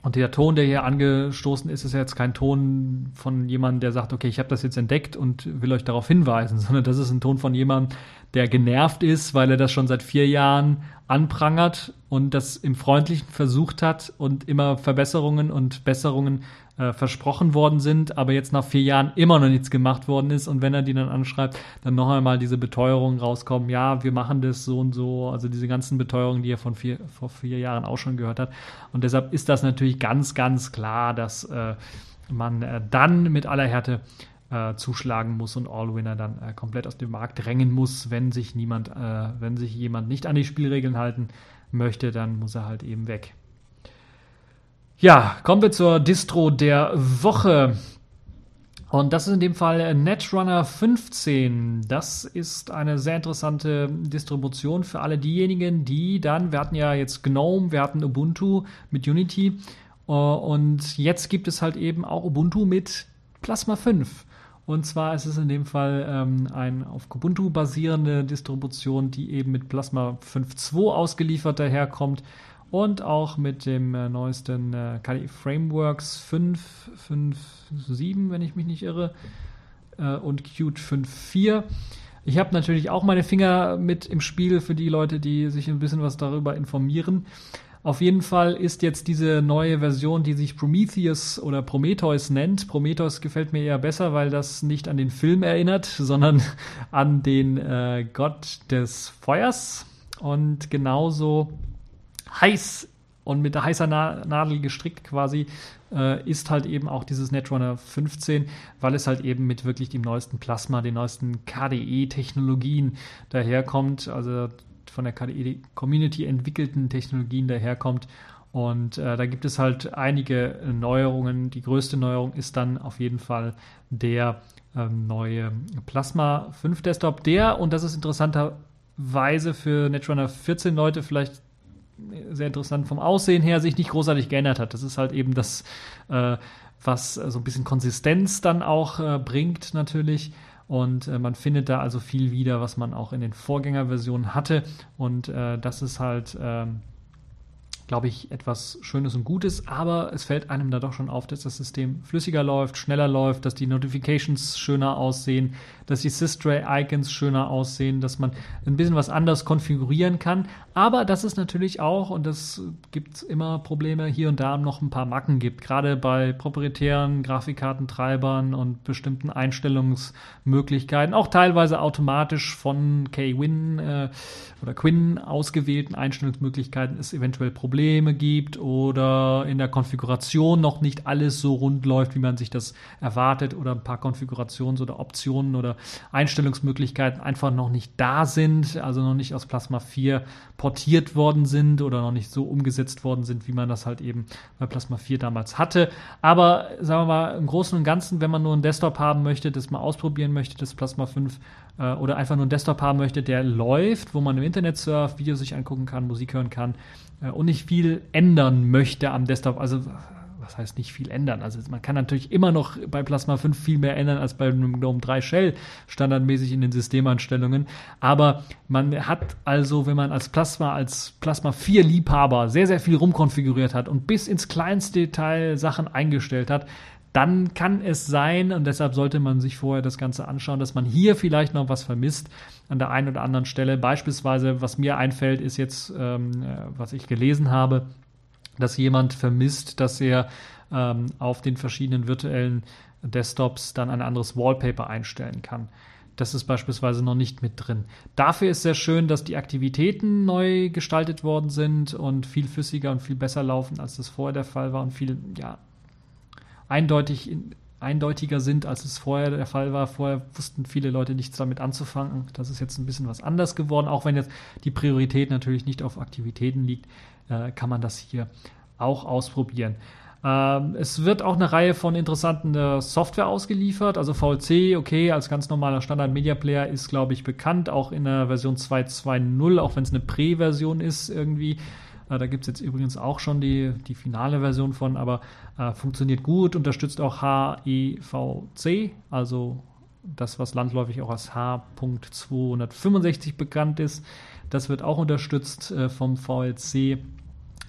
Und der Ton, der hier angestoßen ist, ist jetzt kein Ton von jemandem, der sagt, okay, ich habe das jetzt entdeckt und will euch darauf hinweisen, sondern das ist ein Ton von jemandem, der genervt ist, weil er das schon seit vier Jahren anprangert und das im Freundlichen versucht hat und immer Verbesserungen und Besserungen äh, versprochen worden sind, aber jetzt nach vier Jahren immer noch nichts gemacht worden ist. Und wenn er die dann anschreibt, dann noch einmal diese Beteuerungen rauskommen, ja, wir machen das so und so, also diese ganzen Beteuerungen, die er von vier, vor vier Jahren auch schon gehört hat. Und deshalb ist das natürlich ganz, ganz klar, dass äh, man äh, dann mit aller Härte äh, zuschlagen muss und All-Winner dann äh, komplett aus dem Markt drängen muss, wenn sich niemand, äh, wenn sich jemand nicht an die Spielregeln halten möchte, dann muss er halt eben weg. Ja, kommen wir zur Distro der Woche. Und das ist in dem Fall Netrunner 15. Das ist eine sehr interessante Distribution für alle diejenigen, die dann, wir hatten ja jetzt GNOME, wir hatten Ubuntu mit Unity äh, und jetzt gibt es halt eben auch Ubuntu mit Plasma 5. Und zwar ist es in dem Fall ähm, eine auf Ubuntu basierende Distribution, die eben mit Plasma 5.2 ausgeliefert daherkommt und auch mit dem äh, neuesten äh, KDE Frameworks 5.5.7, wenn ich mich nicht irre, äh, und Qt 5.4. Ich habe natürlich auch meine Finger mit im Spiel für die Leute, die sich ein bisschen was darüber informieren. Auf jeden Fall ist jetzt diese neue Version, die sich Prometheus oder Prometheus nennt. Prometheus gefällt mir eher besser, weil das nicht an den Film erinnert, sondern an den äh, Gott des Feuers. Und genauso heiß und mit der heißer Nadel gestrickt quasi äh, ist halt eben auch dieses Netrunner 15, weil es halt eben mit wirklich dem neuesten Plasma, den neuesten KDE-Technologien daherkommt, also von der KDE-Community entwickelten Technologien daherkommt. Und äh, da gibt es halt einige Neuerungen. Die größte Neuerung ist dann auf jeden Fall der ähm, neue Plasma 5 Desktop, der, und das ist interessanterweise für Netrunner 14 Leute vielleicht sehr interessant vom Aussehen her sich nicht großartig geändert hat. Das ist halt eben das, äh, was so ein bisschen Konsistenz dann auch äh, bringt natürlich. Und äh, man findet da also viel wieder, was man auch in den Vorgängerversionen hatte. Und äh, das ist halt ähm, glaube ich, etwas Schönes und Gutes, aber es fällt einem da doch schon auf, dass das System flüssiger läuft, schneller läuft, dass die Notifications schöner aussehen, dass die Systray-Icons schöner aussehen, dass man ein bisschen was anders konfigurieren kann. Aber dass es natürlich auch, und das gibt immer Probleme, hier und da noch ein paar Macken gibt, gerade bei proprietären Grafikkartentreibern und bestimmten Einstellungsmöglichkeiten, auch teilweise automatisch von K-Win äh, oder Quinn ausgewählten Einstellungsmöglichkeiten es eventuell Probleme Probleme gibt oder in der Konfiguration noch nicht alles so rund läuft, wie man sich das erwartet oder ein paar Konfigurations- oder Optionen oder Einstellungsmöglichkeiten einfach noch nicht da sind, also noch nicht aus Plasma 4 portiert worden sind oder noch nicht so umgesetzt worden sind, wie man das halt eben bei Plasma 4 damals hatte. Aber sagen wir mal, im Großen und Ganzen, wenn man nur einen Desktop haben möchte, das mal ausprobieren möchte, das Plasma 5 äh, oder einfach nur einen Desktop haben möchte, der läuft, wo man im Internet surft, Videos sich angucken kann, Musik hören kann und nicht viel ändern möchte am Desktop. Also was heißt nicht viel ändern? Also man kann natürlich immer noch bei Plasma 5 viel mehr ändern als bei einem GNOME 3 Shell standardmäßig in den Systemeinstellungen. Aber man hat also, wenn man als Plasma, als Plasma 4 Liebhaber sehr, sehr viel rumkonfiguriert hat und bis ins kleinste Detail Sachen eingestellt hat, dann kann es sein, und deshalb sollte man sich vorher das Ganze anschauen, dass man hier vielleicht noch was vermisst an der einen oder anderen Stelle. Beispielsweise, was mir einfällt, ist jetzt, ähm, äh, was ich gelesen habe, dass jemand vermisst, dass er ähm, auf den verschiedenen virtuellen Desktops dann ein anderes Wallpaper einstellen kann. Das ist beispielsweise noch nicht mit drin. Dafür ist sehr schön, dass die Aktivitäten neu gestaltet worden sind und viel flüssiger und viel besser laufen, als das vorher der Fall war und viel ja, eindeutig, eindeutiger sind, als es vorher der Fall war. Vorher wussten viele Leute nichts damit anzufangen. Das ist jetzt ein bisschen was anders geworden. Auch wenn jetzt die Priorität natürlich nicht auf Aktivitäten liegt, äh, kann man das hier auch ausprobieren. Ähm, es wird auch eine Reihe von interessanten äh, Software ausgeliefert. Also VLC, okay, als ganz normaler Standard Media Player ist, glaube ich, bekannt, auch in der Version 2.2.0, auch wenn es eine Prä-Version ist irgendwie. Da gibt es jetzt übrigens auch schon die, die finale Version von, aber äh, funktioniert gut, unterstützt auch HEVC, also das, was landläufig auch als H.265 bekannt ist. Das wird auch unterstützt äh, vom VLC.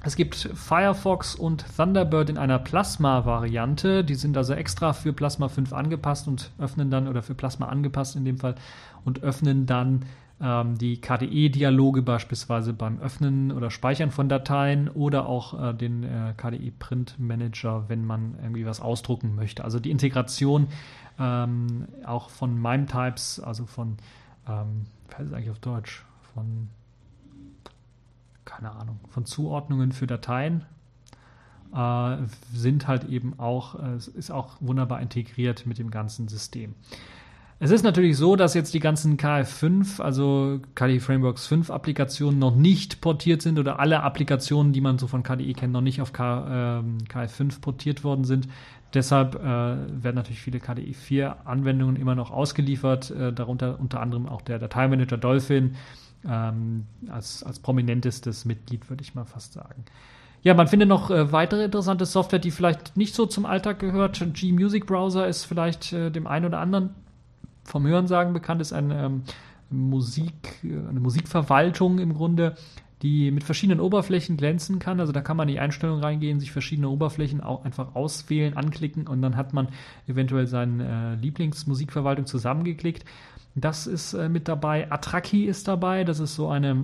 Es gibt Firefox und Thunderbird in einer Plasma-Variante. Die sind also extra für Plasma 5 angepasst und öffnen dann, oder für Plasma angepasst in dem Fall, und öffnen dann ähm, die KDE-Dialoge beispielsweise beim Öffnen oder Speichern von Dateien oder auch äh, den äh, KDE-Print-Manager, wenn man irgendwie was ausdrucken möchte. Also die Integration ähm, auch von MIME-Types, also von, ähm, was ist eigentlich auf Deutsch? Von keine Ahnung, von Zuordnungen für Dateien äh, sind halt eben auch, äh, ist auch wunderbar integriert mit dem ganzen System. Es ist natürlich so, dass jetzt die ganzen KF5, also KDE Frameworks 5 Applikationen noch nicht portiert sind oder alle Applikationen, die man so von KDE kennt, noch nicht auf K, äh, KF5 portiert worden sind. Deshalb äh, werden natürlich viele KDE 4 Anwendungen immer noch ausgeliefert, äh, darunter unter anderem auch der Dateimanager Dolphin, ähm, als, als prominentestes Mitglied, würde ich mal fast sagen. Ja, man findet noch äh, weitere interessante Software, die vielleicht nicht so zum Alltag gehört. G-Music Browser ist vielleicht äh, dem einen oder anderen vom Hörensagen bekannt, ist eine ähm, Musik, äh, eine Musikverwaltung im Grunde, die mit verschiedenen Oberflächen glänzen kann. Also da kann man in die Einstellung reingehen, sich verschiedene Oberflächen auch einfach auswählen, anklicken und dann hat man eventuell seine äh, Lieblingsmusikverwaltung zusammengeklickt. Das ist äh, mit dabei. Atraki ist dabei. Das ist so eine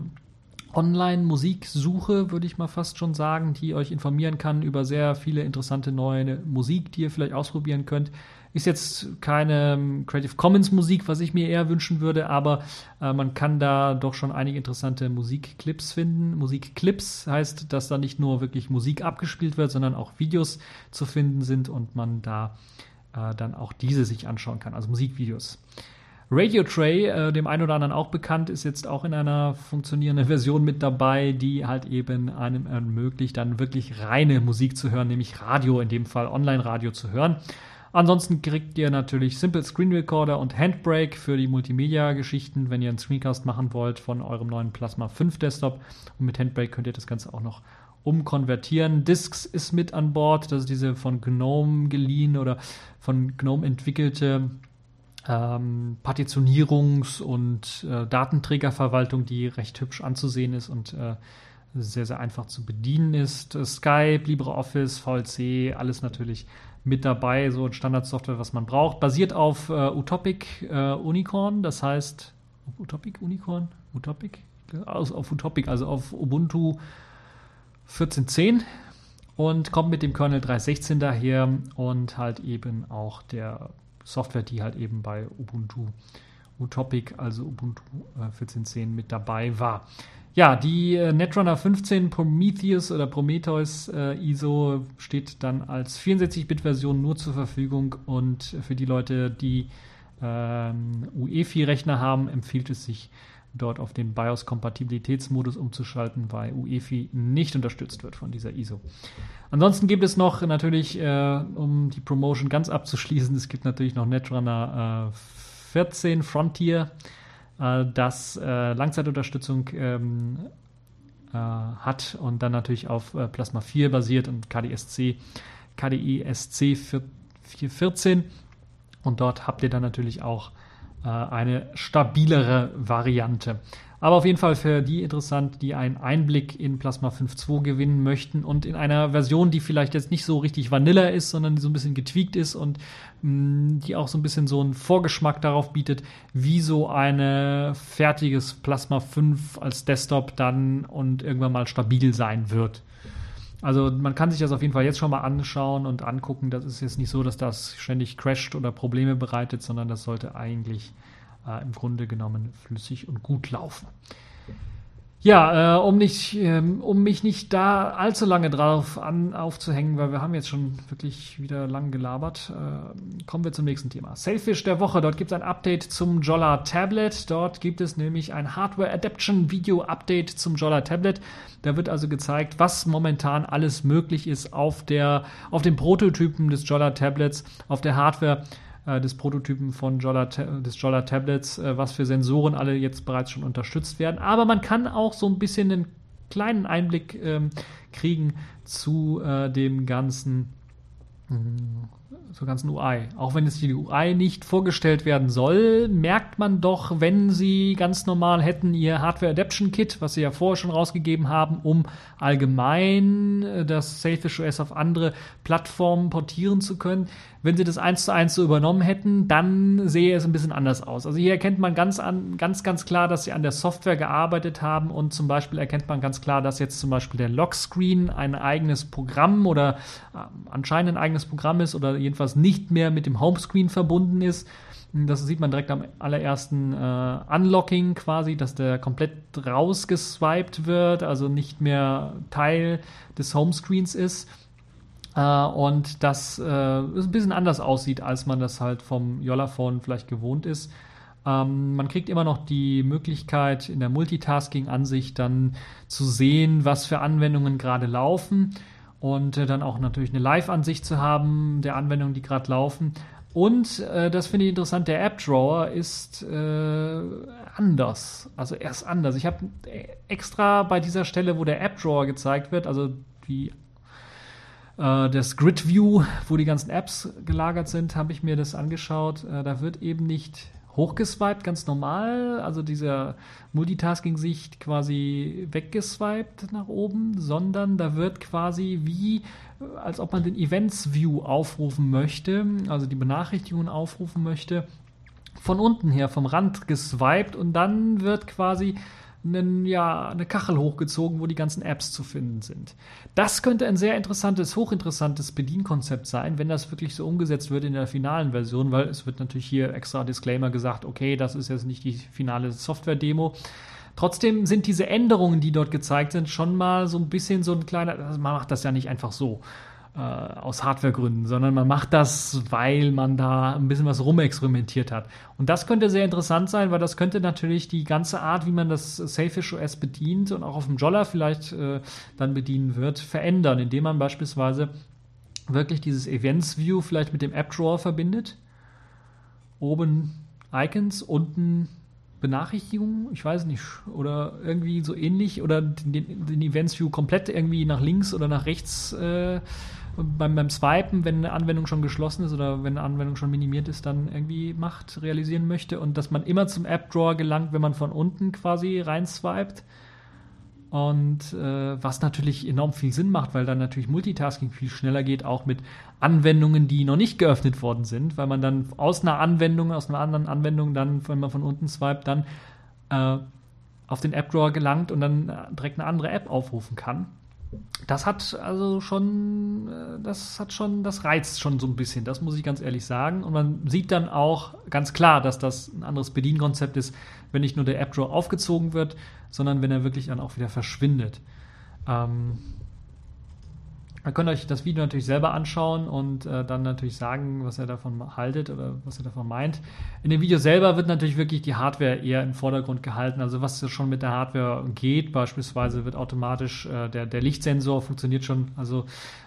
Online-Musiksuche, würde ich mal fast schon sagen, die euch informieren kann über sehr viele interessante neue Musik, die ihr vielleicht ausprobieren könnt. Ist jetzt keine ähm, Creative Commons Musik, was ich mir eher wünschen würde, aber äh, man kann da doch schon einige interessante Musikclips finden. Musikclips heißt, dass da nicht nur wirklich Musik abgespielt wird, sondern auch Videos zu finden sind und man da äh, dann auch diese sich anschauen kann, also Musikvideos. Radio Tray, äh, dem einen oder anderen auch bekannt, ist jetzt auch in einer funktionierenden Version mit dabei, die halt eben einem ermöglicht, dann wirklich reine Musik zu hören, nämlich Radio, in dem Fall Online-Radio zu hören. Ansonsten kriegt ihr natürlich Simple Screen Recorder und Handbrake für die Multimedia-Geschichten, wenn ihr einen Screencast machen wollt von eurem neuen Plasma 5 Desktop. Und mit Handbrake könnt ihr das Ganze auch noch umkonvertieren. Discs ist mit an Bord, das ist diese von GNOME geliehen oder von GNOME entwickelte ähm, Partitionierungs- und äh, Datenträgerverwaltung, die recht hübsch anzusehen ist und äh, sehr, sehr einfach zu bedienen ist. Skype, LibreOffice, VLC, alles natürlich mit dabei, so Standardsoftware, was man braucht. Basiert auf äh, Utopic äh, Unicorn, das heißt, Utopic Unicorn? Utopic? Also auf Utopic, also auf Ubuntu 14.10 und kommt mit dem Kernel 3.16 daher und halt eben auch der Software, die halt eben bei Ubuntu Utopic, also Ubuntu äh, 14.10 mit dabei war. Ja, die äh, Netrunner 15 Prometheus oder Prometheus äh, ISO steht dann als 64-Bit-Version nur zur Verfügung und für die Leute, die ähm, UEFI-Rechner haben, empfiehlt es sich, dort auf den BIOS-Kompatibilitätsmodus umzuschalten, weil UEFI nicht unterstützt wird von dieser ISO. Ansonsten gibt es noch natürlich, äh, um die Promotion ganz abzuschließen, es gibt natürlich noch Netrunner äh, 14 Frontier, das äh, Langzeitunterstützung ähm, äh, hat und dann natürlich auf äh, Plasma 4 basiert und KDSC, KDE SC 414. Und dort habt ihr dann natürlich auch äh, eine stabilere Variante. Aber auf jeden Fall für die interessant, die einen Einblick in Plasma 5.2 gewinnen möchten und in einer Version, die vielleicht jetzt nicht so richtig Vanilla ist, sondern die so ein bisschen getweakt ist und mh, mm, die auch so ein bisschen so einen Vorgeschmack darauf bietet, wie so ein fertiges Plasma 5 als Desktop dann und irgendwann mal stabil sein wird. Also man kann sich das auf jeden Fall jetzt schon mal anschauen und angucken. Das ist jetzt nicht so, dass das ständig crasht oder Probleme bereitet, sondern das sollte eigentlich äh, im Grunde genommen flüssig und gut laufen. Ja, äh, um, nicht, ähm, um mich nicht da allzu lange drauf an, aufzuhängen, weil wir haben jetzt schon wirklich wieder lang gelabert, äh, kommen wir zum nächsten Thema. Sailfish der Woche. Dort gibt es ein Update zum Jolla Tablet. Dort gibt es nämlich ein Hardware Adaption Video Update zum Jolla Tablet. Da wird also gezeigt, was momentan alles möglich ist auf, der, auf den Prototypen des Jolla Tablets, auf der Hardware äh, des Prototypen von Jolla, des Jolla Tablets, äh, was für Sensoren alle jetzt bereits schon unterstützt werden. Aber man kann auch so ein bisschen einen kleinen Einblick ähm, kriegen zu äh, dem ganzen zur ganzen UI. Auch wenn jetzt die UI nicht vorgestellt werden soll, merkt man doch, wenn sie ganz normal hätten ihr Hardware Adaption Kit, was sie ja vorher schon rausgegeben haben, um allgemein äh, das Sailfish OS auf andere Plattformen portieren zu können, wenn sie das eins zu eins so übernommen hätten, dann sehe es ein bisschen anders aus. Also hier erkennt man ganz, an, ganz, ganz klar, dass sie an der Software gearbeitet haben und zum Beispiel erkennt man ganz klar, dass jetzt zum Beispiel der Lockscreen ein eigenes Programm oder äh, anscheinend ein eigenes Programm ist oder jedenfalls nicht mehr mit dem Homescreen verbunden ist. Das sieht man direkt am allerersten äh, Unlocking quasi, dass der komplett rausgeswiped wird, also nicht mehr Teil des Homescreens ist. Äh, und das äh, ein bisschen anders aussieht, als man das halt vom Jollaphone vielleicht gewohnt ist. Ähm, man kriegt immer noch die Möglichkeit, in der Multitasking-Ansicht dann zu sehen, was für Anwendungen gerade laufen und äh, dann auch natürlich eine Live-Ansicht zu haben der Anwendungen, die gerade laufen. Und äh, das finde ich interessant, der App Drawer ist äh, anders. Also er ist anders. Ich habe extra bei dieser Stelle, wo der App Drawer gezeigt wird, also die äh, das Grid View, wo die ganzen Apps gelagert sind, habe ich mir das angeschaut. Äh, da wird eben nicht hochgeswiped, ganz normal, also dieser Multitasking-Sicht quasi weggeswiped nach oben, sondern da wird quasi wie, als ob man den Events-View aufrufen möchte, also die Benachrichtigungen aufrufen möchte, von unten her, vom Rand geswiped und dann wird quasi einen, ja, eine Kachel hochgezogen, wo die ganzen Apps zu finden sind. Das könnte ein sehr interessantes, hochinteressantes Bedienkonzept sein, wenn das wirklich so umgesetzt wird in der finalen Version, weil es wird natürlich hier extra Disclaimer gesagt, okay, das ist jetzt nicht die finale Software-Demo. Trotzdem sind diese Änderungen, die dort gezeigt sind, schon mal so ein bisschen so ein kleiner, also man macht das ja nicht einfach so äh, aus Hardwaregründen, sondern man macht das, weil man da ein bisschen was rumexperimentiert hat. Und das könnte sehr interessant sein, weil das könnte natürlich die ganze Art, wie man das Sailfish OS bedient und auch auf dem Jolla vielleicht äh, dann bedienen wird, verändern, indem man beispielsweise wirklich dieses Events View vielleicht mit dem App Drawer verbindet. Oben Icons, unten Benachrichtigungen, ich weiß nicht, oder irgendwie so ähnlich, oder den, den Events View komplett irgendwie nach links oder nach rechts äh, beim, beim Swipen, wenn eine Anwendung schon geschlossen ist oder wenn eine Anwendung schon minimiert ist, dann irgendwie macht, realisieren möchte und dass man immer zum App Drawer gelangt, wenn man von unten quasi rein swiped. Und äh, was natürlich enorm viel Sinn macht, weil dann natürlich Multitasking viel schneller geht, auch mit Anwendungen, die noch nicht geöffnet worden sind, weil man dann aus einer Anwendung, aus einer anderen Anwendung dann, wenn man von unten swiped, dann äh, auf den App Drawer gelangt und dann direkt eine andere App aufrufen kann das hat also schon, äh, das hat schon, das reizt schon so ein bisschen, das muss ich ganz ehrlich sagen. Und man sieht dann auch ganz klar, dass das ein anderes Bedienkonzept ist, wenn nicht nur der App Draw aufgezogen wird, sondern wenn er wirklich dann auch wieder verschwindet. Ähm, Ihr könnt euch das Video natürlich selber anschauen und äh, dann natürlich sagen, was ihr davon haltet oder was ihr davon meint. In dem Video selber wird natürlich wirklich die Hardware eher im Vordergrund gehalten. Also was schon mit der Hardware geht, beispielsweise wird automatisch äh, der, der Lichtsensor funktioniert schon, also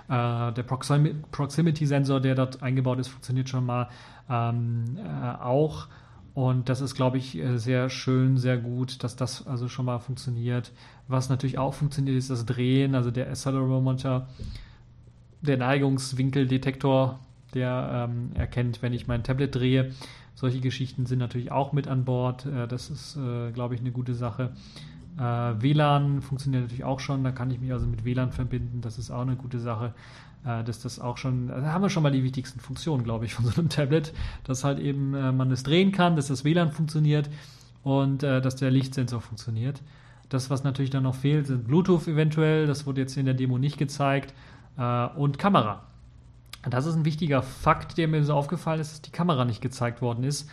äh, der Proxim Proximity-Sensor, der dort eingebaut ist, funktioniert schon mal ähm, äh, auch. Und das ist, glaube ich, äh, sehr schön, sehr gut, dass das also schon mal funktioniert. Was natürlich auch funktioniert, ist das Drehen, also der Accelerometer der Neigungswinkeldetektor, der ähm, erkennt, wenn ich mein Tablet drehe, Solche Geschichten sind natürlich auch mit an Bord. Äh, das ist, äh, glaube ich, eine gute Sache. Äh, WLAN funktioniert natürlich auch schon. Da kann ich mich also mit WLAN verbinden. Das ist auch eine gute Sache. Äh, dass das auch schon, da haben wir schon mal die wichtigsten Funktionen, glaube ich, von so einem Tablet, dass halt eben äh, man es drehen kann, dass das WLAN funktioniert und äh, dass der Lichtsensor funktioniert. Das, was natürlich dann noch fehlt, sind Bluetooth eventuell. Das wurde jetzt in der Demo nicht gezeigt. Äh, und Kamera. Das ist ein wichtiger Fakt, der mir so aufgefallen ist, dass die Kamera nicht gezeigt worden ist.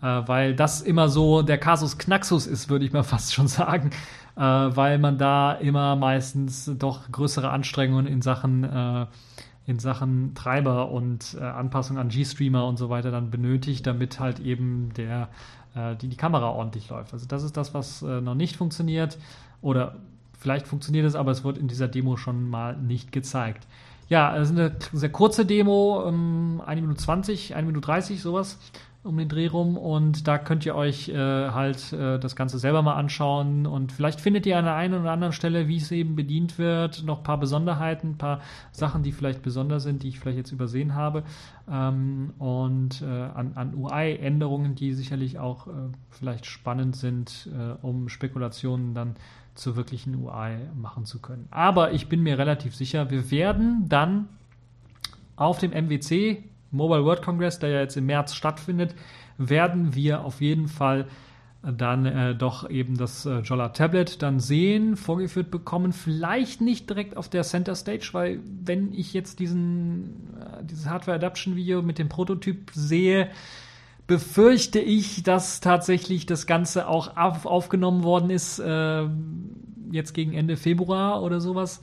Äh, weil das immer so der Kasus Knaxus ist, würde ich mal fast schon sagen. Äh, weil man da immer meistens doch größere Anstrengungen in Sachen, äh, in Sachen Treiber und äh, Anpassung an G-Streamer und so weiter dann benötigt, damit halt eben der äh, die, die Kamera ordentlich läuft. Also das ist das, was äh, noch nicht funktioniert. Oder vielleicht funktioniert es, aber es wird in dieser Demo schon mal nicht gezeigt. Ja, es ist eine sehr kurze Demo, ähm, 1 Minute 20, 1 Minute 30, sowas um den Dreh rum. Und da könnt ihr euch äh, halt äh, das Ganze selber mal anschauen. Und vielleicht findet ihr an der einen oder anderen Stelle, wie es eben bedient wird, noch ein paar Besonderheiten, ein paar Sachen, die vielleicht besonders sind, die ich vielleicht jetzt übersehen habe. Ähm, und äh, an, an UI-Änderungen, die sicherlich auch äh, vielleicht spannend sind, äh, um Spekulationen dann zur wirklichen UI machen zu können. Aber ich bin mir relativ sicher, wir werden dann auf dem MWC Mobile World Congress, der ja jetzt im März stattfindet, werden wir auf jeden Fall dann äh, doch eben das äh, Jolla Tablet dann sehen, vorgeführt bekommen. Vielleicht nicht direkt auf der Center Stage, weil wenn ich jetzt diesen, äh, dieses Hardware Adaption Video mit dem Prototyp sehe, befürchte ich, dass tatsächlich das Ganze auch auf, aufgenommen worden ist, äh, jetzt gegen Ende Februar oder sowas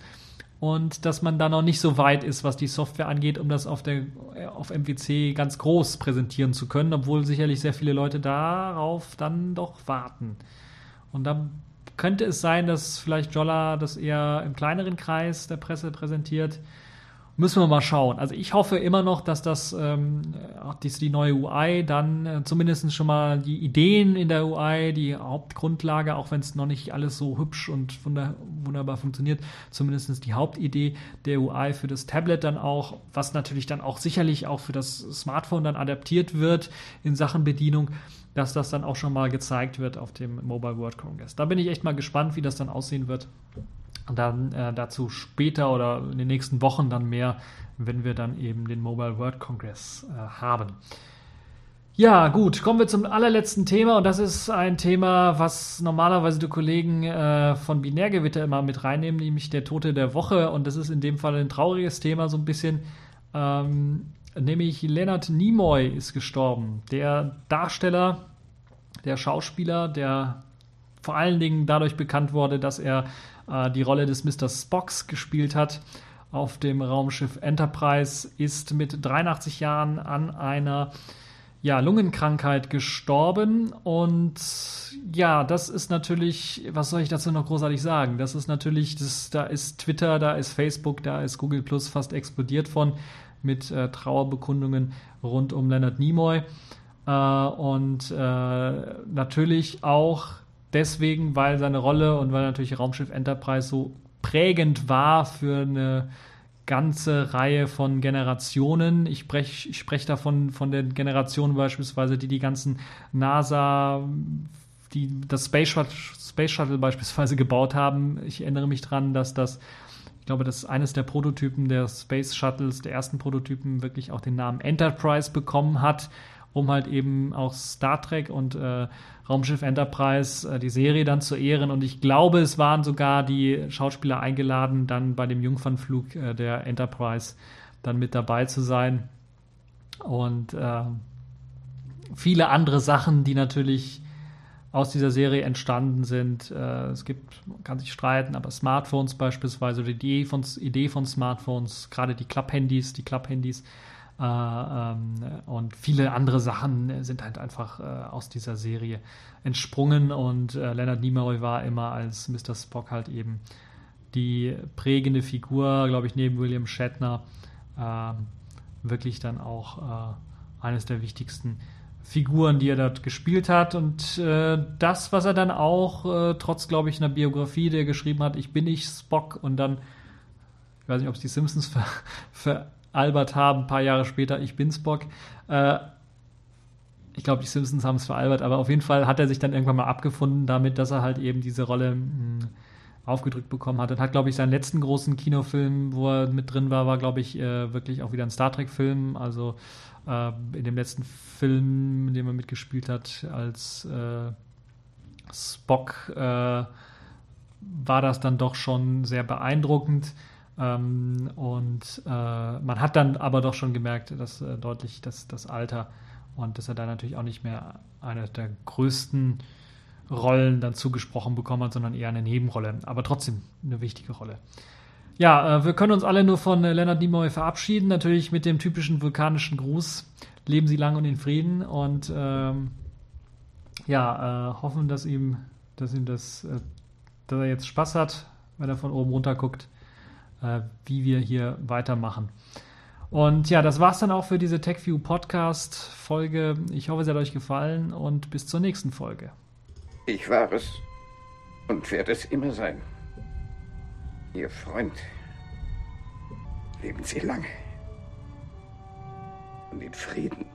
und dass man da noch nicht so weit ist, was die Software angeht, um das auf, der, auf MWC ganz groß präsentieren zu können, obwohl sicherlich sehr viele Leute darauf dann doch warten. Und dann könnte es sein, dass vielleicht Jolla das eher im kleineren Kreis der Presse präsentiert Müssen wir mal schauen. Also ich hoffe immer noch, dass das ähm, dies, die neue UI dann äh, zumindest schon mal die Ideen in der UI, die Hauptgrundlage, auch wenn es noch nicht alles so hübsch und wunderbar funktioniert, zumindest die Hauptidee der UI für das Tablet dann auch, was natürlich dann auch sicherlich auch für das Smartphone dann adaptiert wird in Sachen Bedienung, dass das dann auch schon mal gezeigt wird auf dem Mobile World Congress. Da bin ich echt mal gespannt, wie das dann aussehen wird. Dann äh, dazu später oder in den nächsten Wochen dann mehr, wenn wir dann eben den Mobile World Congress äh, haben. Ja, gut, kommen wir zum allerletzten Thema. Und das ist ein Thema, was normalerweise die Kollegen äh, von Binärgewitter immer mit reinnehmen, nämlich der Tote der Woche. Und das ist in dem Fall ein trauriges Thema so ein bisschen, ähm, nämlich Leonard Nimoy ist gestorben, der Darsteller, der Schauspieler, der vor allen Dingen dadurch bekannt wurde, dass er äh, die Rolle des Mr. Spocks gespielt hat auf dem Raumschiff Enterprise, ist mit 83 Jahren an einer ja, Lungenkrankheit gestorben. Und ja, das ist natürlich, was soll ich dazu noch großartig sagen? Das ist natürlich, das, da ist Twitter, da ist Facebook, da ist Google Plus fast explodiert von mit äh, Trauerbekundungen rund um Leonard Nimoy. Äh, und äh, natürlich auch deswegen, weil seine Rolle und weil natürlich Raumschiff Enterprise so prägend war für eine ganze Reihe von Generationen. Ich spreche sprech davon von der Generation beispielsweise, die die ganzen NASA, die das Space Shuttle, Space Shuttle beispielsweise gebaut haben. Ich erinnere mich daran, dass das, ich glaube, dass eines der Prototypen der Space Shuttles, der ersten Prototypen, wirklich auch den Namen Enterprise bekommen hat, um halt eben auch Star Trek und äh, Raumschiff Enterprise, äh, die Serie dann zu ehren. Und ich glaube, es waren sogar die Schauspieler eingeladen, dann bei dem Jungfernflug äh, der Enterprise dann mit dabei zu sein. Und äh, viele andere Sachen, die natürlich aus dieser Serie entstanden sind. Äh, es gibt, man kann sich streiten, aber Smartphones beispielsweise, die Idee von, Idee von Smartphones, gerade die Klapphandys, die Klapphandys, ähm, und viele andere Sachen sind halt einfach äh, aus dieser Serie entsprungen und äh, Leonard Nimoy war immer als Mr. Spock halt eben die prägende Figur, glaube ich, neben William Shatner ähm, wirklich dann auch eines der wichtigsten Figuren, die er dort gespielt hat. Und äh, das, was er dann auch, äh, trotz, glaube ich, einer Biografie, der geschrieben hat, ich bin nicht Spock und dann, ich weiß nicht, ob es die Simpsons ver, ver Albert haben, ein paar Jahre später, ich bin Spock. Äh, ich glaube, die Simpsons haben es veralbert, aber auf jeden Fall hat er sich dann irgendwann mal abgefunden damit, dass er halt eben diese Rolle hm, aufgedrückt bekommen hat und hat, glaube ich, seinen letzten großen Kinofilm, wo er mit drin war, war, glaube ich, äh, wirklich auch wieder ein Star Trek-Film. Also äh, in dem letzten Film, in dem er mitgespielt hat, als Spock, war das dann doch schon sehr beeindruckend. Ähm, und äh, man hat dann aber doch schon gemerkt, dass äh, deutlich dass das Alter und dass er da natürlich auch nicht mehr eine der größten Rollen dann zugesprochen bekommen hat, sondern eher eine Nebenrolle, aber trotzdem eine wichtige Rolle. Ja, äh, wir können uns alle nur von äh, Leonard Nimoy verabschieden, natürlich mit dem typischen vulkanischen Gruß. Leben Sie lang und in Frieden und ähm, ja, äh, hoffen, dass ihm, dass ihm das, äh, dass er jetzt Spaß hat, wenn er von oben runter guckt, äh, wie wir hier weitermachen. Und ja, das war's dann auch für diese TechView Podcast Folge. Ich hoffe, es hat euch gefallen und bis zur nächsten Folge. Ich war es und werde es immer sein. Ihr Freund. Leben Sie lange und in Frieden.